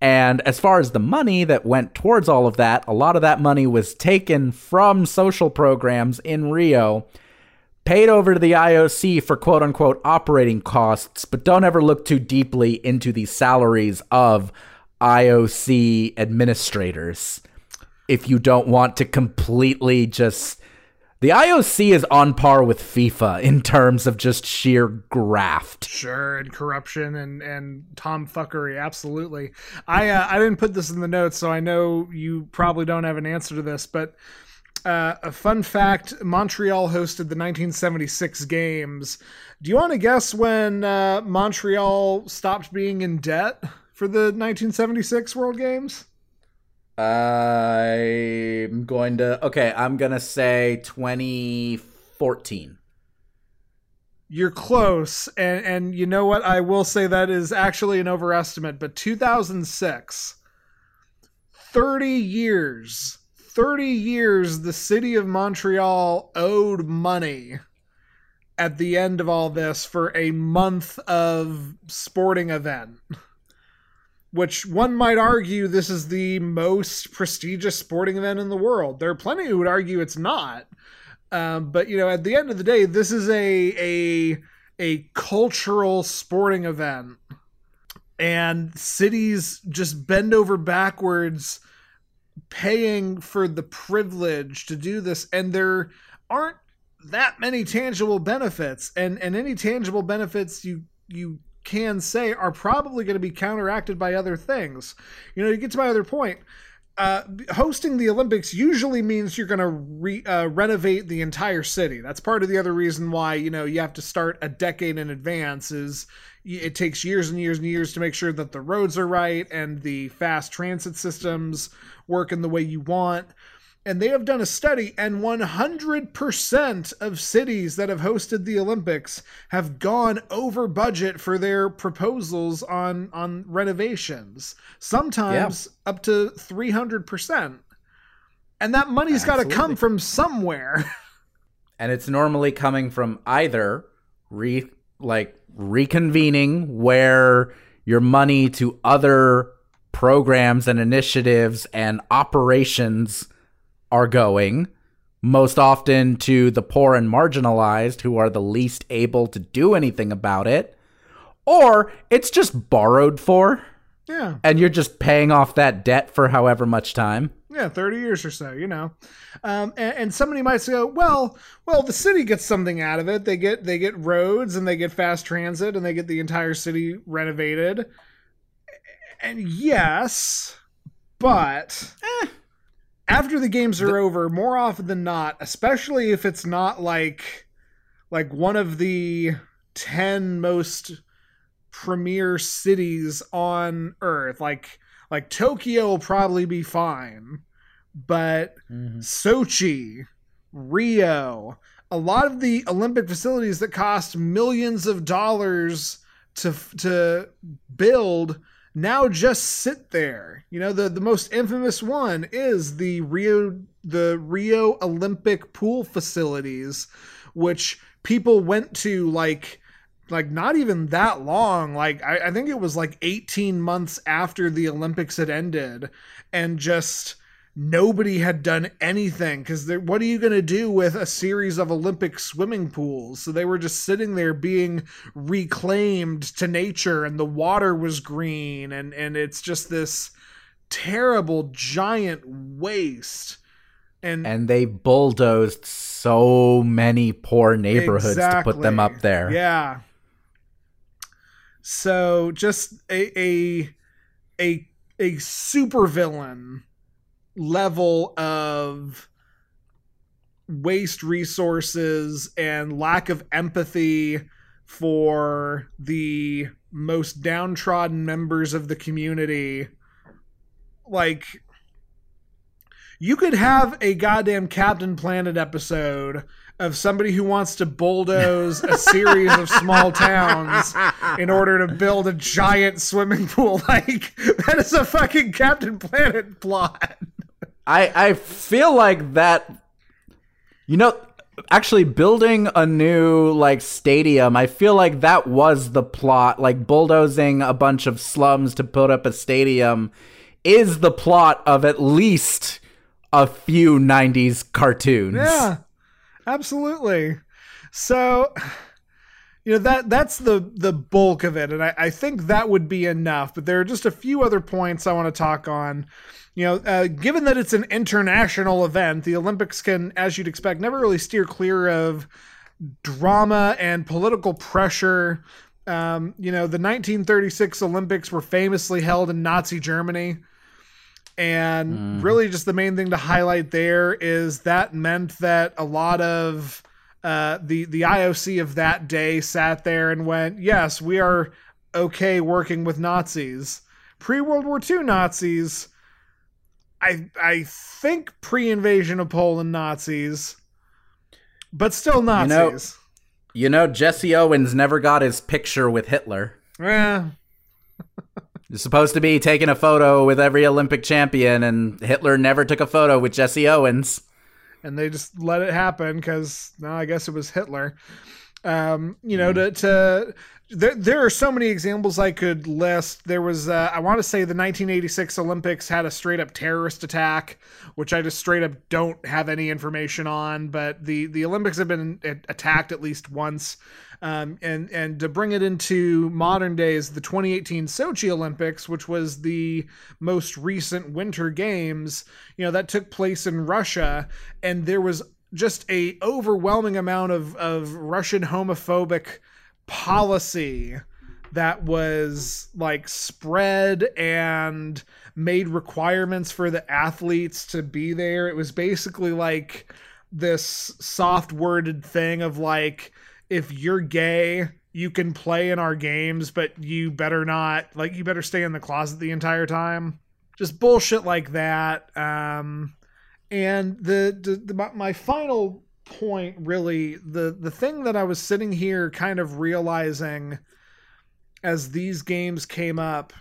And as far as the money that went towards all of that, a lot of that money was taken from social programs in Rio paid over to the IOC for quote unquote operating costs, but don't ever look too deeply into the salaries of IOC administrators if you don't want to completely just. The IOC is on par with FIFA in terms of just sheer graft. Sure, and corruption and and tomfuckery. Absolutely. I uh, I didn't put this in the notes, so I know you probably don't have an answer to this, but uh, a fun fact Montreal hosted the 1976 games. Do you want to guess when uh, Montreal stopped being in debt for the 1976 World Games? I'm going to. Okay, I'm going to say 2014. You're close, and and you know what? I will say that is actually an overestimate, but 2006, 30 years 30 years, the city of Montreal owed money at the end of all this for a month of sporting event. Which one might argue this is the most prestigious sporting event in the world. There are plenty who would argue it's not. Um, but you know, at the end of the day, this is a a a cultural sporting event, and cities just bend over backwards paying for the privilege to do this and there aren't that many tangible benefits. And and any tangible benefits you you can say are probably going to be counteracted by other things. You know you get to my other point uh, hosting the Olympics usually means you're going to re- uh, renovate the entire city. That's part of the other reason why you know you have to start a decade in advance. Is it takes years and years and years to make sure that the roads are right and the fast transit systems work in the way you want. And they have done a study, and 100% of cities that have hosted the Olympics have gone over budget for their proposals on, on renovations, sometimes yeah. up to 300%. And that money's got to come from somewhere. and it's normally coming from either re like reconvening where your money to other programs and initiatives and operations are going, most often to the poor and marginalized who are the least able to do anything about it, or it's just borrowed for. Yeah. And you're just paying off that debt for however much time. Yeah, 30 years or so, you know. Um, and, and, somebody might say, well, well, the city gets something out of it. They get they get roads and they get fast transit and they get the entire city renovated and yes, but eh, after the games are the, over, more often than not, especially if it's not like like one of the 10 most premier cities on earth, like like Tokyo will probably be fine, but mm-hmm. Sochi, Rio, a lot of the Olympic facilities that cost millions of dollars to to build now just sit there. You know, the, the most infamous one is the Rio the Rio Olympic pool facilities, which people went to like like not even that long. Like I, I think it was like 18 months after the Olympics had ended, and just nobody had done anything because what are you going to do with a series of olympic swimming pools? So they were just sitting there being reclaimed to nature and the water was green and and it's just this terrible giant waste. And and they bulldozed so many poor neighborhoods exactly. to put them up there. Yeah. So just a a a, a super villain level of waste resources and lack of empathy for the most downtrodden members of the community. Like you could have a goddamn captain planet episode of somebody who wants to bulldoze a series of small towns in order to build a giant swimming pool. Like that is a fucking captain planet plot I I feel like that. You know, actually building a new like stadium, I feel like that was the plot. Like bulldozing a bunch of slums to put up a stadium is the plot of at least a few 90s cartoons. Yeah. Absolutely. So you know that that's the the bulk of it and I, I think that would be enough but there are just a few other points i want to talk on you know, uh, given that it's an international event, the Olympics can, as you'd expect, never really steer clear of drama and political pressure. Um, you know, the 1936 Olympics were famously held in Nazi Germany. And mm. really, just the main thing to highlight there is that meant that a lot of uh, the the IOC of that day sat there and went, "Yes, we are okay working with Nazis." Pre World War II Nazis I I think pre-invasion of Poland Nazis, but still Nazis. You know, you know Jesse Owens never got his picture with Hitler. Yeah. You're supposed to be taking a photo with every Olympic champion, and Hitler never took a photo with Jesse Owens. And they just let it happen because, no, I guess it was Hitler. Um, you know, to to there, there are so many examples I could list. There was, uh, I want to say, the 1986 Olympics had a straight up terrorist attack, which I just straight up don't have any information on. But the the Olympics have been attacked at least once, um, and and to bring it into modern days, the 2018 Sochi Olympics, which was the most recent Winter Games, you know, that took place in Russia, and there was just a overwhelming amount of of Russian homophobic policy that was like spread and made requirements for the athletes to be there. It was basically like this soft worded thing of like, if you're gay, you can play in our games, but you better not, like, you better stay in the closet the entire time. Just bullshit like that. Um, and the, the, the my final point really the the thing that I was sitting here kind of realizing as these games came up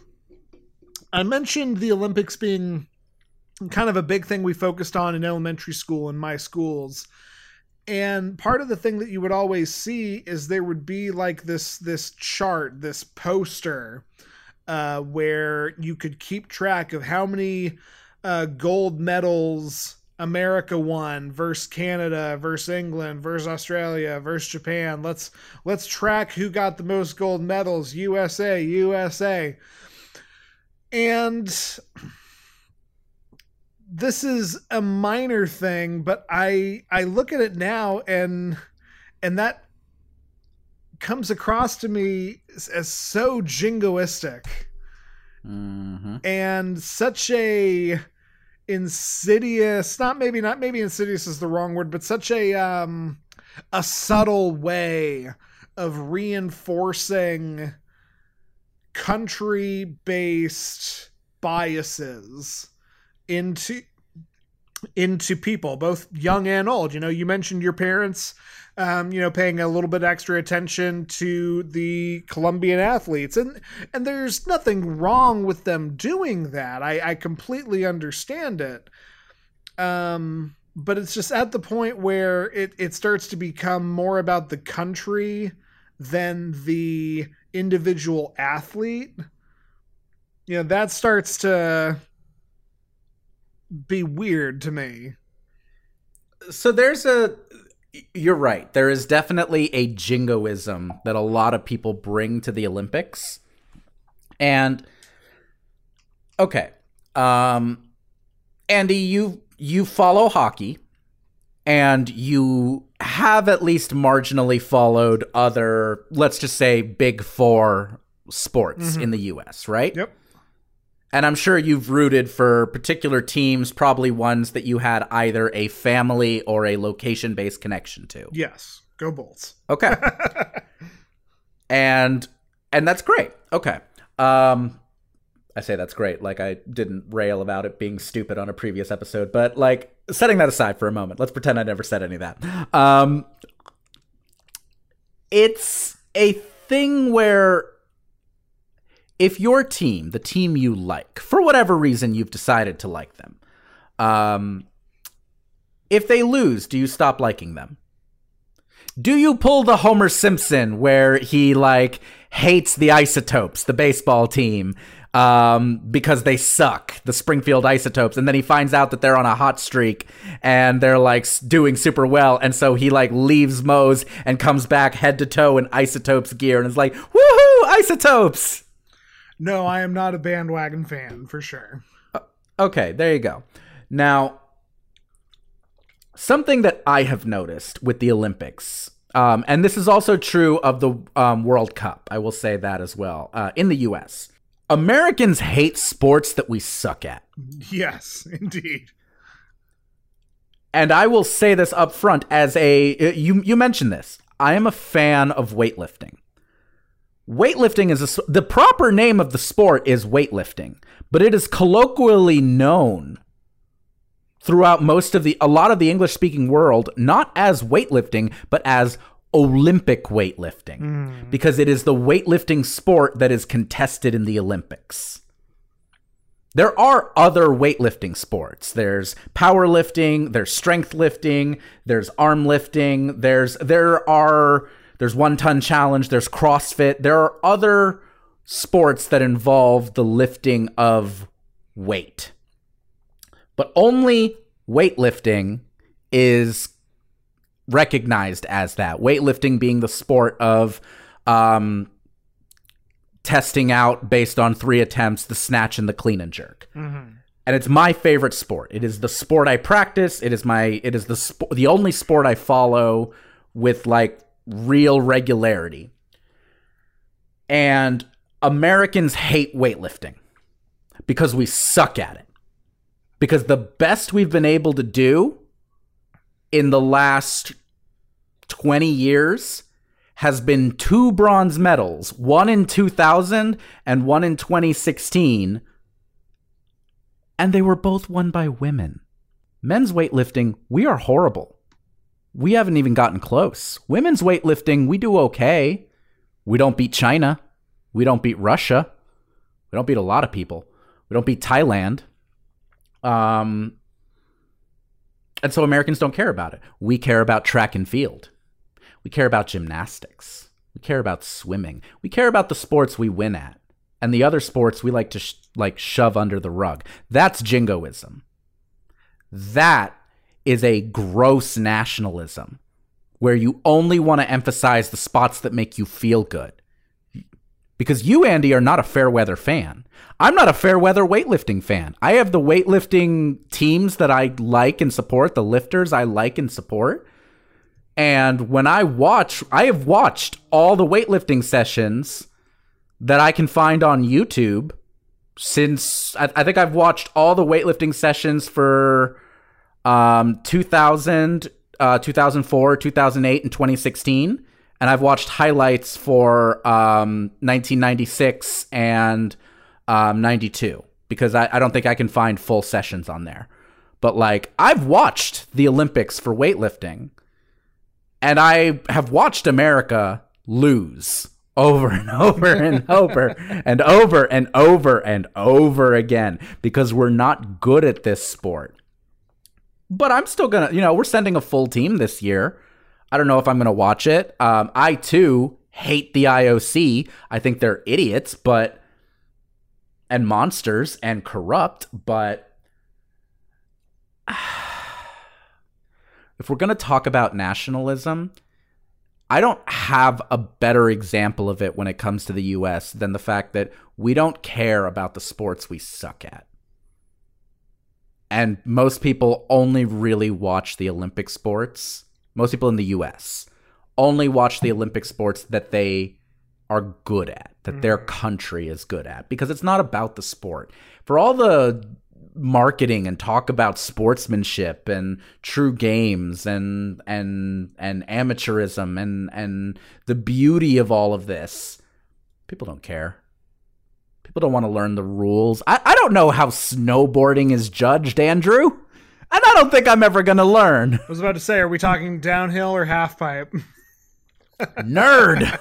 I mentioned the Olympics being kind of a big thing we focused on in elementary school in my schools. And part of the thing that you would always see is there would be like this this chart this poster uh, where you could keep track of how many uh, gold medals America won versus Canada versus England versus Australia versus Japan. Let's let's track who got the most gold medals. USA, USA. And this is a minor thing, but I I look at it now and and that comes across to me as, as so jingoistic. Mm-hmm. And such a insidious not maybe not maybe insidious is the wrong word but such a um a subtle way of reinforcing country based biases into into people, both young and old. You know, you mentioned your parents, um, you know, paying a little bit extra attention to the Colombian athletes, and and there's nothing wrong with them doing that. I, I completely understand it. Um, but it's just at the point where it it starts to become more about the country than the individual athlete. You know, that starts to be weird to me. So there's a you're right. There is definitely a jingoism that a lot of people bring to the Olympics. And okay. Um Andy, you you follow hockey and you have at least marginally followed other let's just say big 4 sports mm-hmm. in the US, right? Yep. And I'm sure you've rooted for particular teams, probably ones that you had either a family or a location based connection to. Yes. Go Bolts. Okay. and and that's great. Okay. Um I say that's great. Like I didn't rail about it being stupid on a previous episode, but like setting that aside for a moment, let's pretend I never said any of that. Um it's a thing where if your team, the team you like, for whatever reason you've decided to like them, um, if they lose, do you stop liking them? Do you pull the Homer Simpson where he like hates the Isotopes, the baseball team, um, because they suck, the Springfield Isotopes, and then he finds out that they're on a hot streak and they're like doing super well, and so he like leaves Moe's and comes back head to toe in Isotopes gear and is like, "Woohoo, Isotopes!" No, I am not a bandwagon fan for sure. Uh, okay, there you go. Now, something that I have noticed with the Olympics, um, and this is also true of the um, World Cup, I will say that as well, uh, in the US. Americans hate sports that we suck at. Yes, indeed. And I will say this up front as a uh, you you mentioned this. I am a fan of weightlifting weightlifting is a, the proper name of the sport is weightlifting, but it is colloquially known throughout most of the a lot of the English speaking world not as weightlifting but as Olympic weightlifting mm. because it is the weightlifting sport that is contested in the Olympics. There are other weightlifting sports. There's powerlifting, there's strength lifting, there's arm lifting, there's there are there's one ton challenge, there's CrossFit. There are other sports that involve the lifting of weight. But only weightlifting is recognized as that. Weightlifting being the sport of um, testing out based on three attempts the snatch and the clean and jerk. Mm-hmm. And it's my favorite sport. It is the sport I practice. It is my. It is the sp- the only sport I follow with like real regularity. And Americans hate weightlifting because we suck at it. Because the best we've been able to do in the last 20 years has been two bronze medals, one in 2000 and one in 2016. And they were both won by women. Men's weightlifting, we are horrible we haven't even gotten close. Women's weightlifting, we do okay. We don't beat China. We don't beat Russia. We don't beat a lot of people. We don't beat Thailand. Um, and so Americans don't care about it. We care about track and field. We care about gymnastics. We care about swimming. We care about the sports we win at. And the other sports we like to sh- like shove under the rug. That's jingoism. That is a gross nationalism where you only want to emphasize the spots that make you feel good. Because you, Andy, are not a fair weather fan. I'm not a fair weather weightlifting fan. I have the weightlifting teams that I like and support, the lifters I like and support. And when I watch, I have watched all the weightlifting sessions that I can find on YouTube since I, I think I've watched all the weightlifting sessions for um, 2000, uh, 2004, 2008, and 2016. And I've watched highlights for um, 1996 and um, 92 because I, I don't think I can find full sessions on there. but like I've watched the Olympics for weightlifting and I have watched America lose over and over and over and over and over and over again because we're not good at this sport. But I'm still gonna, you know, we're sending a full team this year. I don't know if I'm gonna watch it. Um, I too hate the IOC. I think they're idiots, but and monsters and corrupt. But if we're gonna talk about nationalism, I don't have a better example of it when it comes to the US than the fact that we don't care about the sports we suck at. And most people only really watch the Olympic sports. Most people in the US only watch the Olympic sports that they are good at, that their mm. country is good at, because it's not about the sport. For all the marketing and talk about sportsmanship and true games and and and amateurism and and the beauty of all of this people don't care people don't want to learn the rules. I, I don't know how snowboarding is judged andrew. And i don't think i'm ever gonna learn. I was about to say, are we talking downhill or half pipe? nerd.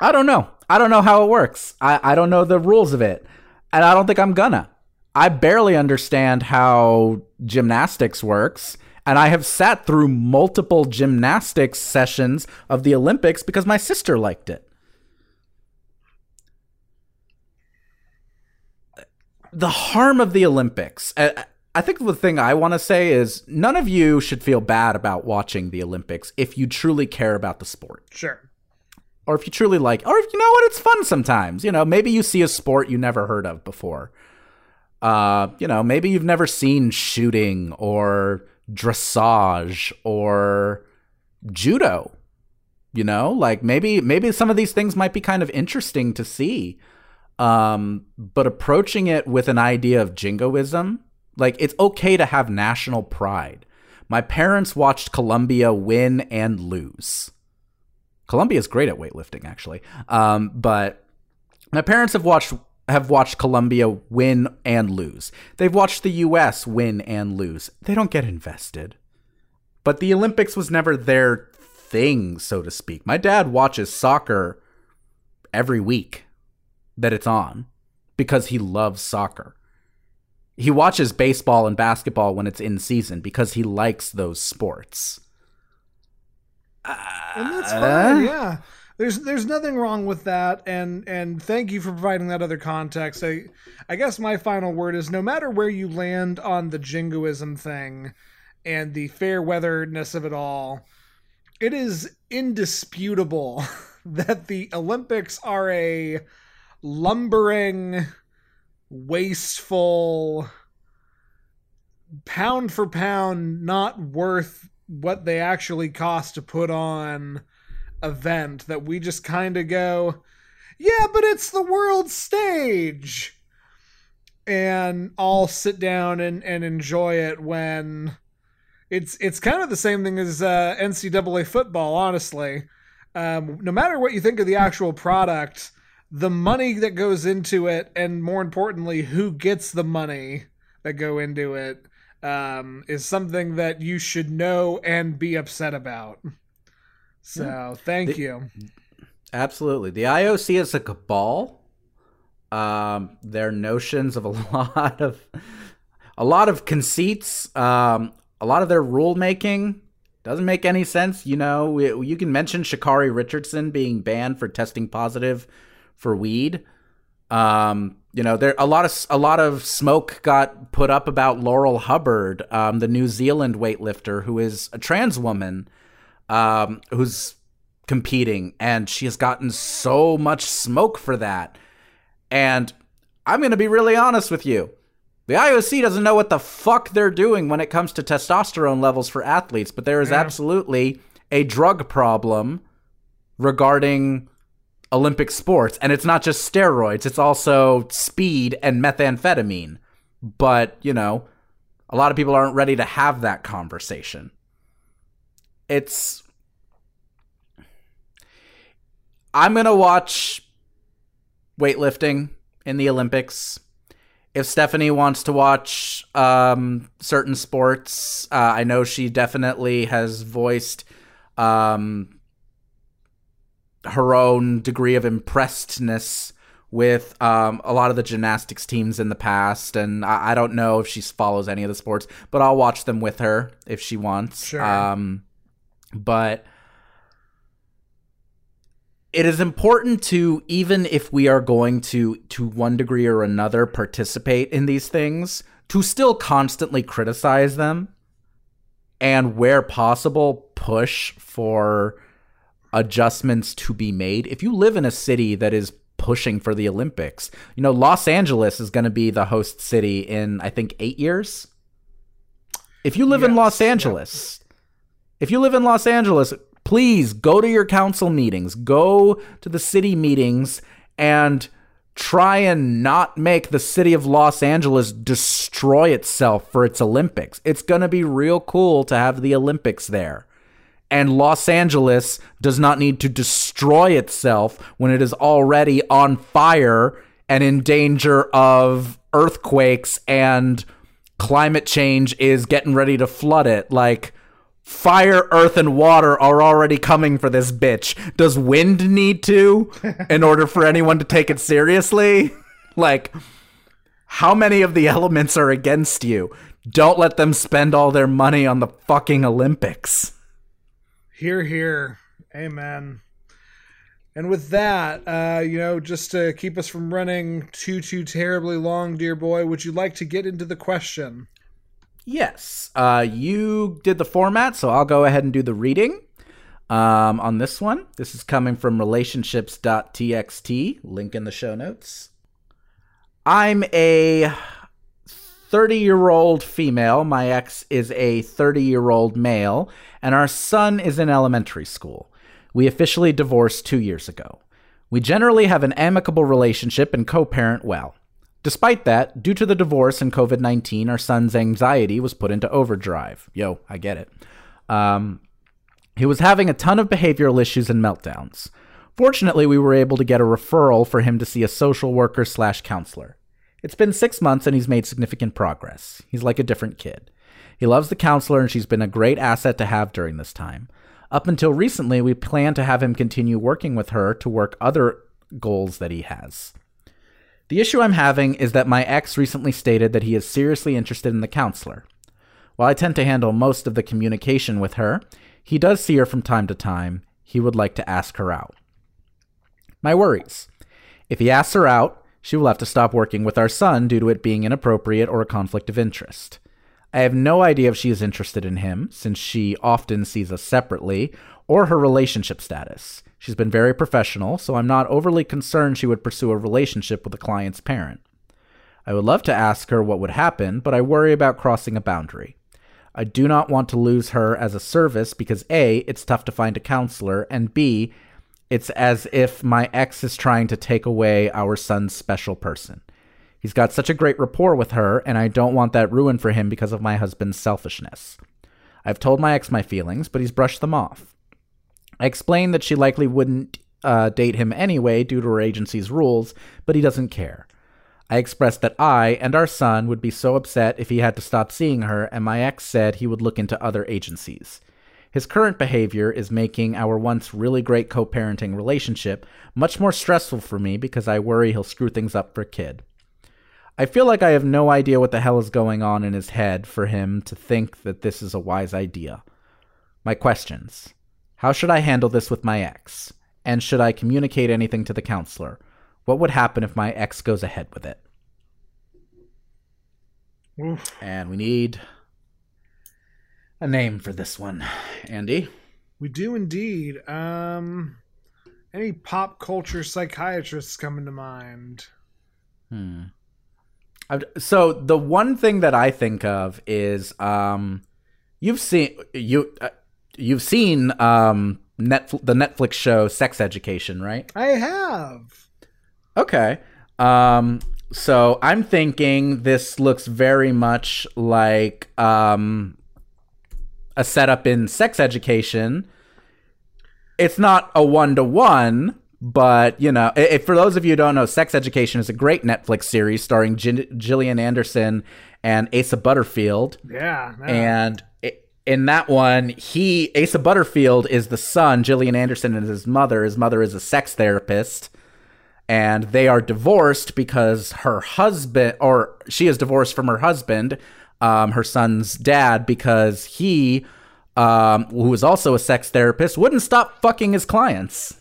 I don't know. I don't know how it works. I, I don't know the rules of it. And I don't think I'm gonna. I barely understand how gymnastics works, and I have sat through multiple gymnastics sessions of the Olympics because my sister liked it. The harm of the Olympics. I, I think the thing I want to say is none of you should feel bad about watching the Olympics if you truly care about the sport Sure. or if you truly like, or if you know what, it's fun sometimes. You know, maybe you see a sport you never heard of before. Uh, you know, maybe you've never seen shooting or dressage or judo. You know, like maybe maybe some of these things might be kind of interesting to see. Um, but approaching it with an idea of jingoism, like it's okay to have national pride. My parents watched Colombia win and lose. Colombia is great at weightlifting, actually. Um, but my parents have watched have watched Colombia win and lose. They've watched the U.S. win and lose. They don't get invested. But the Olympics was never their thing, so to speak. My dad watches soccer every week that it's on because he loves soccer. He watches baseball and basketball when it's in season because he likes those sports. and that's fine. Uh, yeah, there's there's nothing wrong with that, and and thank you for providing that other context. I I guess my final word is no matter where you land on the jingoism thing and the fair weatherness of it all, it is indisputable that the Olympics are a lumbering, wasteful, pound for pound, not worth what they actually cost to put on event that we just kind of go, yeah, but it's the world stage. And I'll sit down and, and enjoy it when it's it's kind of the same thing as uh, NCAA football, honestly. Um, no matter what you think of the actual product, the money that goes into it, and more importantly, who gets the money that go into it, um, is something that you should know and be upset about. So, thank The- you. Absolutely. The IOC is a cabal. Um, their notions of a lot of a lot of conceits, um, a lot of their rule making doesn't make any sense. You know, we, you can mention Sha'Carri Richardson being banned for testing positive for weed. Um, you know, there a lot of a lot of smoke got put up about Laurel Hubbard, um, the New Zealand weightlifter who is a trans woman, um, who's competing, and she has gotten so much smoke for that. And I'm going to be really honest with you. The IOC doesn't know what the fuck they're doing when it comes to testosterone levels for athletes, but there is Yeah. absolutely a drug problem regarding Olympic sports. And it's not just steroids, it's also speed and methamphetamine. But, you know, a lot of people aren't ready to have that conversation. It's. I'm going to watch weightlifting in the Olympics. if Stephanie wants to watch um, certain sports, uh, I know she definitely has voiced um, her own degree of impressedness with um, a lot of the gymnastics teams in the past, and I, I, don't know if she follows any of the sports, but I'll watch them with her if she wants. Sure. Um, but it is important to even if we are going to to one degree or another participate in these things to still constantly criticize them and where possible push for adjustments to be made if you live in a city that is pushing for the olympics you know los angeles is going to be the host city in i think 8 years if you live yes, in los angeles if you live in los angeles please go to your council meetings, go to the city meetings, and try and not make the city of Los Angeles destroy itself for its Olympics. It's going to be real cool to have the Olympics there. And Los Angeles does not need to destroy itself when it is already on fire and in danger of earthquakes and climate change is getting ready to flood it. Like, fire, earth, and water are already coming for this bitch. Does wind need to in order for anyone to take it seriously? like, how many of the elements are against you? Don't let them spend all their money on the fucking Olympics. Here, here. Amen. And with that, uh, you know, just to keep us from running too, too terribly long, dear boy, would you like to get into the question? Yes. Uh, you did the format, so I'll go ahead and do the reading um, on this one. This is coming from relationships.txt, link in the show notes. I'm a 30 year old female. My ex is a 30 year old male, and our son is in elementary school. We officially divorced two years ago. We generally have an amicable relationship and co parent well. Despite that, due to the divorce and COVID 19, our son's anxiety was put into overdrive. Yo, I get it. Um, he was having a ton of behavioral issues and meltdowns. Fortunately, we were able to get a referral for him to see a social worker slash counselor. It's been six months and he's made significant progress. He's like a different kid. He loves the counselor and she's been a great asset to have during this time. Up until recently, we plan to have him continue working with her to work other goals that he has. The issue I'm having is that my ex recently stated that he is seriously interested in the counselor. While I tend to handle most of the communication with her, he does see her from time to time. He would like to ask her out. My worries. If he asks her out, she will have to stop working with our son due to it being inappropriate or a conflict of interest. I have no idea if she is interested in him, since she often sees us separately, or her relationship status. She's been very professional, so I'm not overly concerned she would pursue a relationship with a client's parent. I would love to ask her what would happen, but I worry about crossing a boundary. I do not want to lose her as a service because A, it's tough to find a counselor, and B, it's as if my ex is trying to take away our son's special person. He's got such a great rapport with her, and I don't want that ruined for him because of my husband's selfishness. I've told my ex my feelings, but he's brushed them off. I explained that she likely wouldn't uh, date him anyway due to her agency's rules, but he doesn't care. I expressed that I and our son would be so upset if he had to stop seeing her, and my ex said he would look into other agencies. His current behavior is making our once really great co parenting relationship much more stressful for me because I worry he'll screw things up for kid. I feel like I have no idea what the hell is going on in his head for him to think that this is a wise idea. My questions how should I handle this with my ex? And should I communicate anything to the counselor? What would happen if my ex goes ahead with it? Oof. And we need a name for this one. Andy? We do indeed. Um any pop culture psychiatrists coming to mind? Hmm. So the one thing that I think of is um you've seen you uh, you've seen um net the Netflix show Sex Education, right? I have. Okay. Um so I'm thinking this looks very much like um a setup in Sex Education. It's not a one to one, But you know, if, for those of you who don't know, Sex Education is a great Netflix series starring Gillian Anderson and Asa Butterfield. Yeah, and in that one, he Asa Butterfield is the son. Gillian Anderson is his mother. His mother is a sex therapist, and they are divorced because her husband, or she is divorced from her husband, um, her son's dad, because he, um, who was also a sex therapist, wouldn't stop fucking his clients.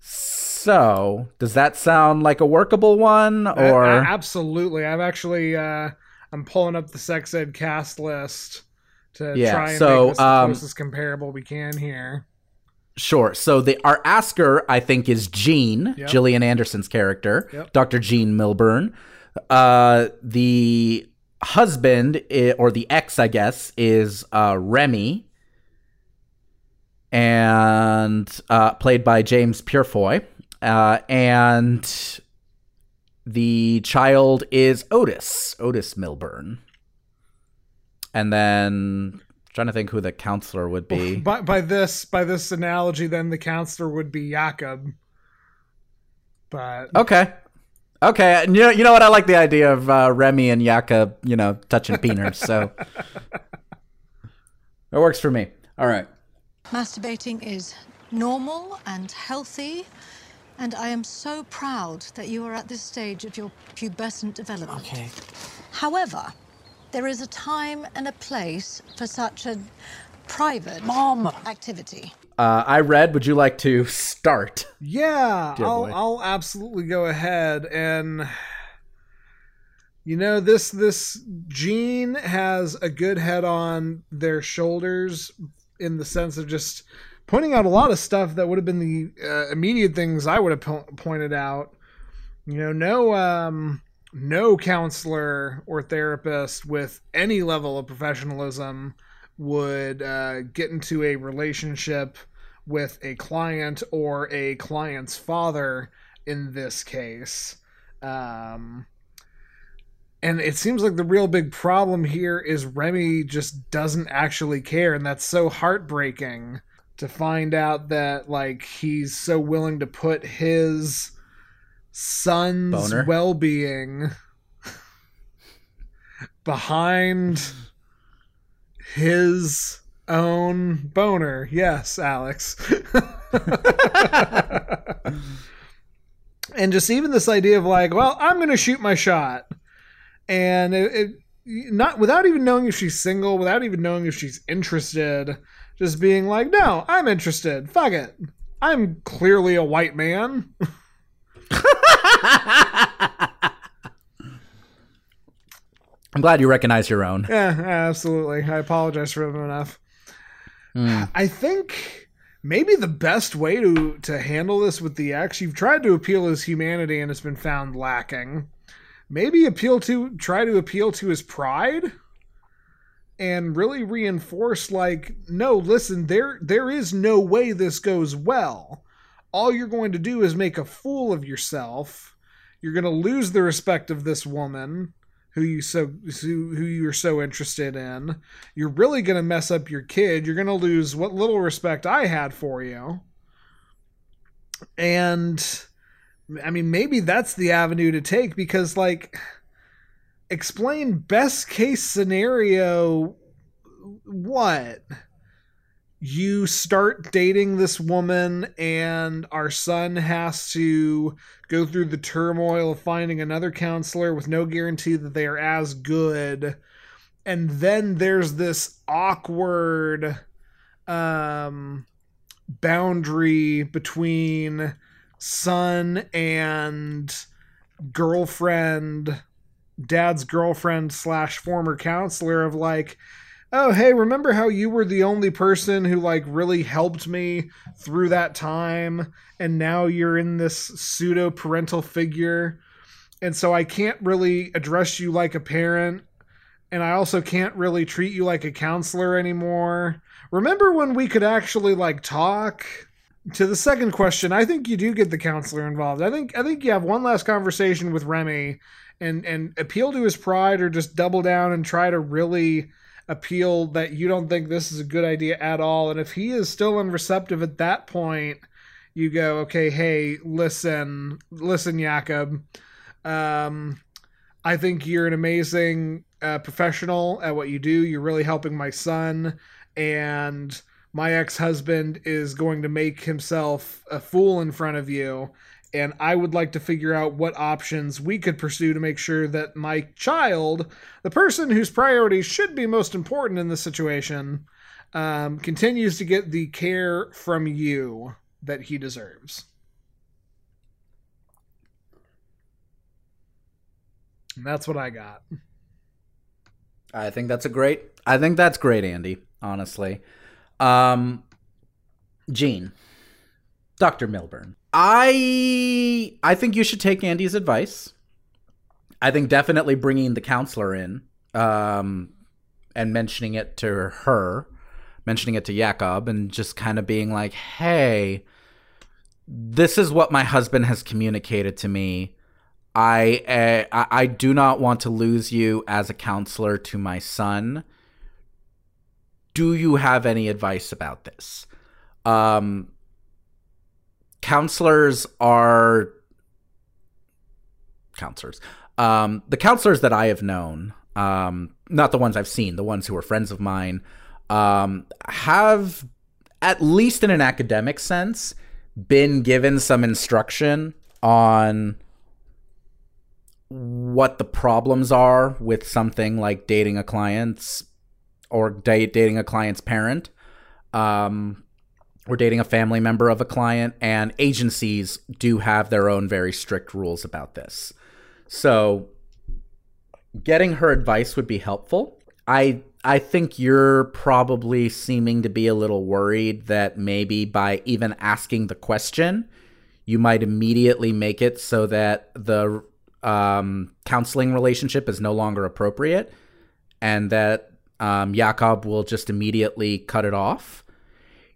So, does that sound like a workable one? Or uh, absolutely, I've actually. Uh I'm pulling up the sex ed cast list to yeah, try and so, make this the um, closest comparable we can here. Sure. So the our asker, I think, is Jean, yep. Gillian Anderson's character, yep. Dr. Jean Milburn. Uh, the husband or the ex, I guess, is uh, Remy, and uh, played by James Purefoy. Uh, and the child is Otis, Otis Milburn. And then trying to think who the counselor would be. By, by this by this analogy, then the counselor would be Jakob. But okay, okay. You know, you know what? I like the idea of uh, Remy and Jakob, you know, touching peeners. So it works for me. All right. Masturbating is normal and healthy and I am so proud that you are at this stage of your pubescent development. Okay. However, there is a time and a place for such a private Mom. activity. Uh, I read. Would you like to start? Yeah, I'll, I'll absolutely go ahead and. You know this this Jean has a good head on their shoulders in the sense of just pointing out a lot of stuff that would have been the uh, immediate things I would have po- pointed out. You know, no um, no counselor or therapist with any level of professionalism would uh, get into a relationship with a client or a client's father in this case. Um, and it seems like the real big problem here is Remy just doesn't actually care, and that's so heartbreaking to find out that like he's so willing to put his son's Boner. well-being behind his own boner. Yes, Alex. and just even this idea of like, well, I'm going to shoot my shot. And it, it not without even knowing if she's single, without even knowing if she's interested, just being like, no, I'm interested. Fuck it. I'm clearly a white man. I'm glad you recognize your own. Yeah, absolutely. I apologize for them enough. Mm. I think maybe the best way to to handle this with the X, you've tried to appeal his humanity and it's been found lacking. Maybe appeal to try to appeal to his pride and really reinforce like no listen there there is no way this goes well all you're going to do is make a fool of yourself you're going to lose the respect of this woman who you so who, you're so interested in. You're really going to mess up your kid. You're going to lose what little respect i had for you. And i mean maybe that's the avenue to take because like explain best case scenario what? You start dating this woman and our son has to go through the turmoil of finding another counselor with no guarantee that they are as good. And then there's this awkward um boundary between son and girlfriend dad's girlfriend slash former counselor of like oh hey remember how you were the only person who like really helped me through that time and now you're in this pseudo parental figure. And so i can't really address you like a parent and i also can't really treat you like a counselor anymore. Remember when we could actually like talk? To the second question i think you do get the counselor involved. I think i think you have one last conversation with remy and and appeal to his pride or just double down and try to really appeal that you don't think this is a good idea at all. And if he is still unreceptive at that point you go, okay, hey, listen, listen, Jakob. Um, I think you're an amazing uh, professional at what you do. You're really helping my son, and my ex husband is going to make himself a fool in front of you. And I would like to figure out what options we could pursue to make sure that my child, the person whose priorities should be most important in this situation, um, continues to get the care from you that he deserves. And that's what I got. I think that's a great. I think that's great, Andy. Honestly, um, Jean, Doctor Milburn. I I think you should take Andy's advice. I think definitely bringing the counselor in, um, and mentioning it to her, mentioning it to Jakob, and just kind of being like, "Hey, this is what my husband has communicated to me. I, uh, I do not want to lose you as a counselor to my son. Do you have any advice about this? Um, counselors are counselors. Um, the counselors that I have known, um, not the ones I've seen, the ones who are friends of mine, um, have at least in an academic sense been given some instruction on what the problems are with something like dating a client's or date dating a client's parent um, or dating a family member of a client and agencies do have their own very strict rules about this. So getting her advice would be helpful. I i think you're probably seeming to be a little worried that maybe by even asking the question you might immediately make it so that the um, counseling relationship is no longer appropriate and that um, Jakob will just immediately cut it off.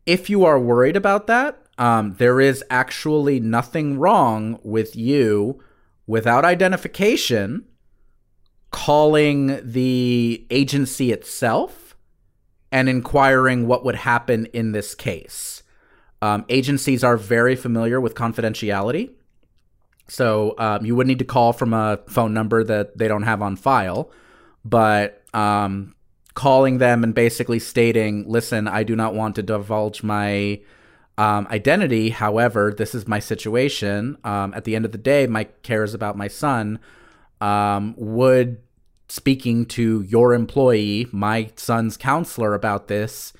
If you are worried about that, um, there is actually nothing wrong with you without identification calling the agency itself and inquiring what would happen in this case. Um, agencies are very familiar with confidentiality. So um, you would need to call from a phone number that they don't have on file, but um, calling them and basically stating, "Listen, I do not want to divulge my um, identity. However, this is my situation. Um, at the end of the day, my care is about my son. Um, would speaking to your employee, my son's counselor, about this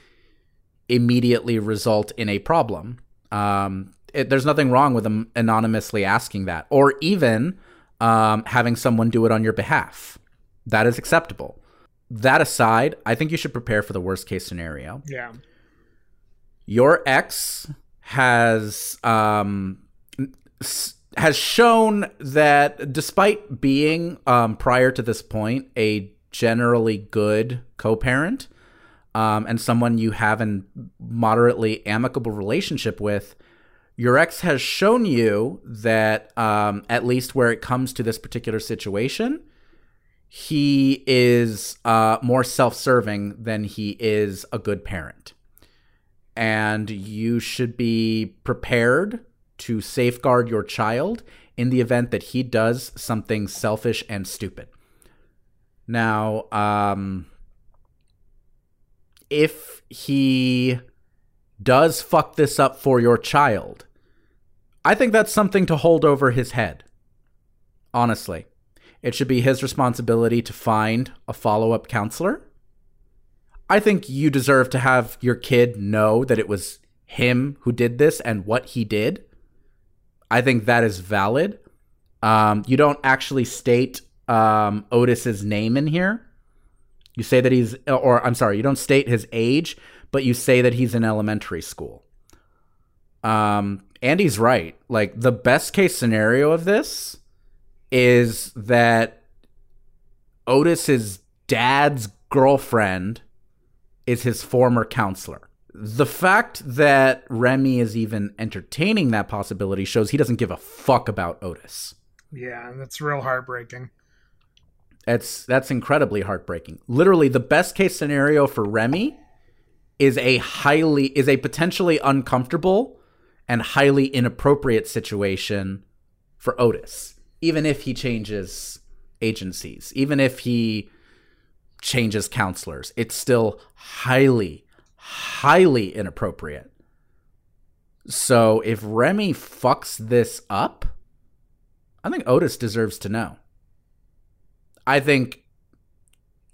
immediately result in a problem?" Um, it, there's nothing wrong with them anonymously asking that, or even um, having someone do it on your behalf. That is acceptable. That aside, I think you should prepare for the worst case scenario. Yeah. Your ex has um, has shown that despite being um, prior to this point a generally good co-parent um, and someone you have a moderately amicable relationship with, your ex has shown you that um, at least where it comes to this particular situation he is uh, more self-serving than he is a good parent. And you should be prepared to safeguard your child in the event that he does something selfish and stupid now um, if he does fuck this up for your child I think that's something to hold over his head. Honestly, it should be his responsibility to find a follow up counselor. I think you deserve to have your kid know that it was him who did this and what he did. I think that is valid. Um, you don't actually state um, Otis's name in here. You say that he's, or I'm sorry, you don't state his age, but you say that he's in elementary school. Um, Andy's right. Like the best case scenario of this is that Otis's dad's girlfriend is his former counselor. The fact that Remy is even entertaining that possibility shows he doesn't give a fuck about Otis. Yeah, that's real heartbreaking. It's that's incredibly heartbreaking. Literally the best case scenario for Remy is a highly is a potentially uncomfortable and highly inappropriate situation for Otis, even if he changes agencies, even if he changes counselors. It's still highly, highly inappropriate. So if Remy fucks this up, I think Otis deserves to know. I think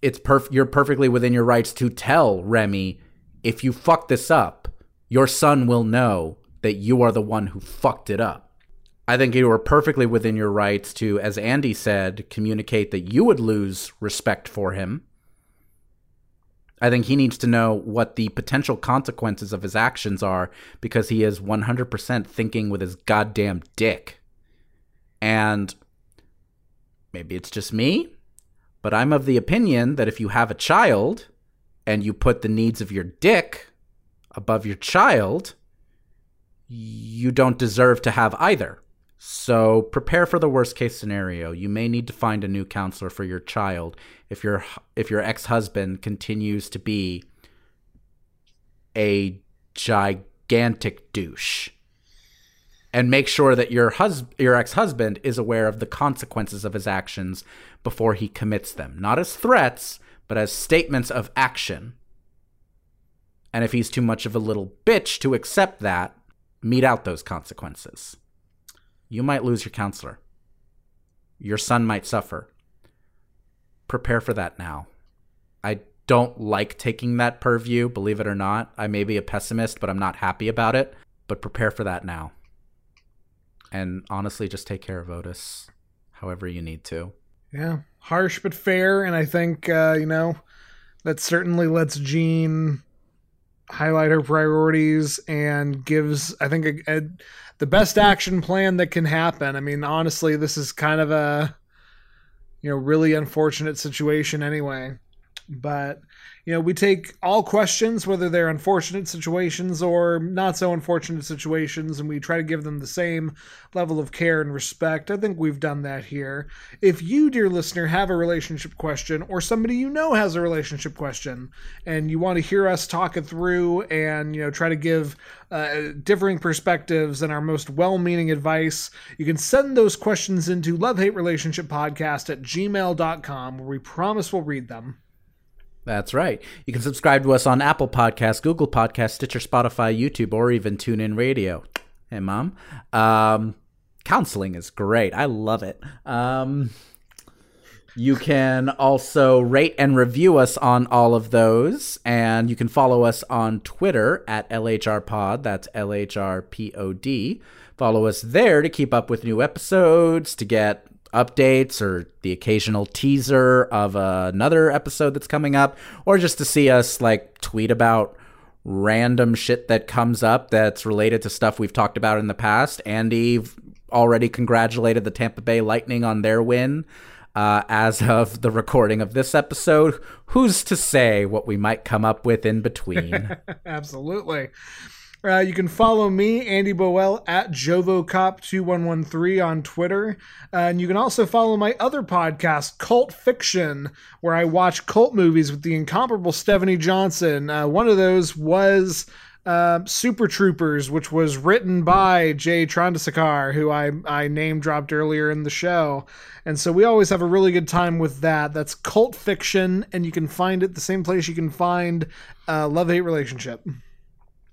it's perf- you're perfectly within your rights to tell Remy if you fuck this up, your son will know that you are the one who fucked it up. I think you are perfectly within your rights to, as Andy said, communicate that you would lose respect for him. I think he needs to know what the potential consequences of his actions are because he is 100% thinking with his goddamn dick. And maybe it's just me, but I'm of the opinion that if you have a child and you put the needs of your dick above your child, you don't deserve to have either. So prepare for the worst case scenario. You may need to find a new counselor for your child if your if your ex-husband continues to be a gigantic douche. And make sure that your hus- your ex-husband is aware of the consequences of his actions before he commits them, not as threats, but as statements of action. And if he's too much of a little bitch to accept that, mete out those consequences. You might lose your counselor. Your son might suffer. Prepare for that now. I don't like taking that purview, believe it or not. I may be a pessimist, but I'm not happy about it. But prepare for that now. And honestly, just take care of Otis however you need to. Yeah, harsh but fair. And I think, uh, you know, that certainly lets Jean highlight her priorities and gives, I think, a, a the best action plan that can happen. I mean, honestly, this is kind of a you know really unfortunate situation anyway. But you know, we take all questions, whether they're unfortunate situations or not so unfortunate situations, and we try to give them the same level of care and respect. I think we've done that here. If you, dear listener, have a relationship question, or somebody you know has a relationship question, and you want to hear us talk it through and, you know, try to give uh, differing perspectives and our most well meaning advice, you can send those questions into love hate relationship podcast at gmail.com, where we promise we'll read them. That's right. You can subscribe to us on Apple Podcasts, Google Podcasts, Stitcher, Spotify, YouTube, or even TuneIn Radio. Hey, Mom. Um, counseling is great. I love it. Um, you can also rate and review us on all of those. And you can follow us on Twitter at LHRPod. That's LHRPOD. Follow us there to keep up with new episodes, to get updates or the occasional teaser of uh, another episode that's coming up, or just to see us like tweet about random shit that comes up that's related to stuff we've talked about in the past. Andy already congratulated the Tampa Bay Lightning on their win. Uh, as of the recording of this episode, who's to say what we might come up with in between? Absolutely. Uh, you can follow me, Andy Bowell, at JovoCop2113 on Twitter. Uh, and you can also follow my other podcast, Cult Fiction, where I watch cult movies with the incomparable Stephanie Johnson. Uh, one of those was uh, Super Troopers, which was written by Jay Chandrasekhar, who I, I name dropped earlier in the show. And so we always have a really good time with that. That's Cult Fiction, and you can find it the same place you can find uh, Love Hate Relationship.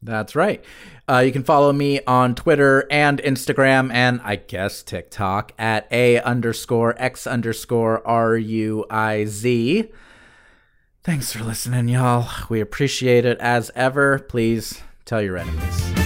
That's right. Uh, you can follow me on Twitter and Instagram and I guess TikTok at A underscore X underscore R U I Z. Thanks for listening, y'all. We appreciate it as ever. Please tell your enemies.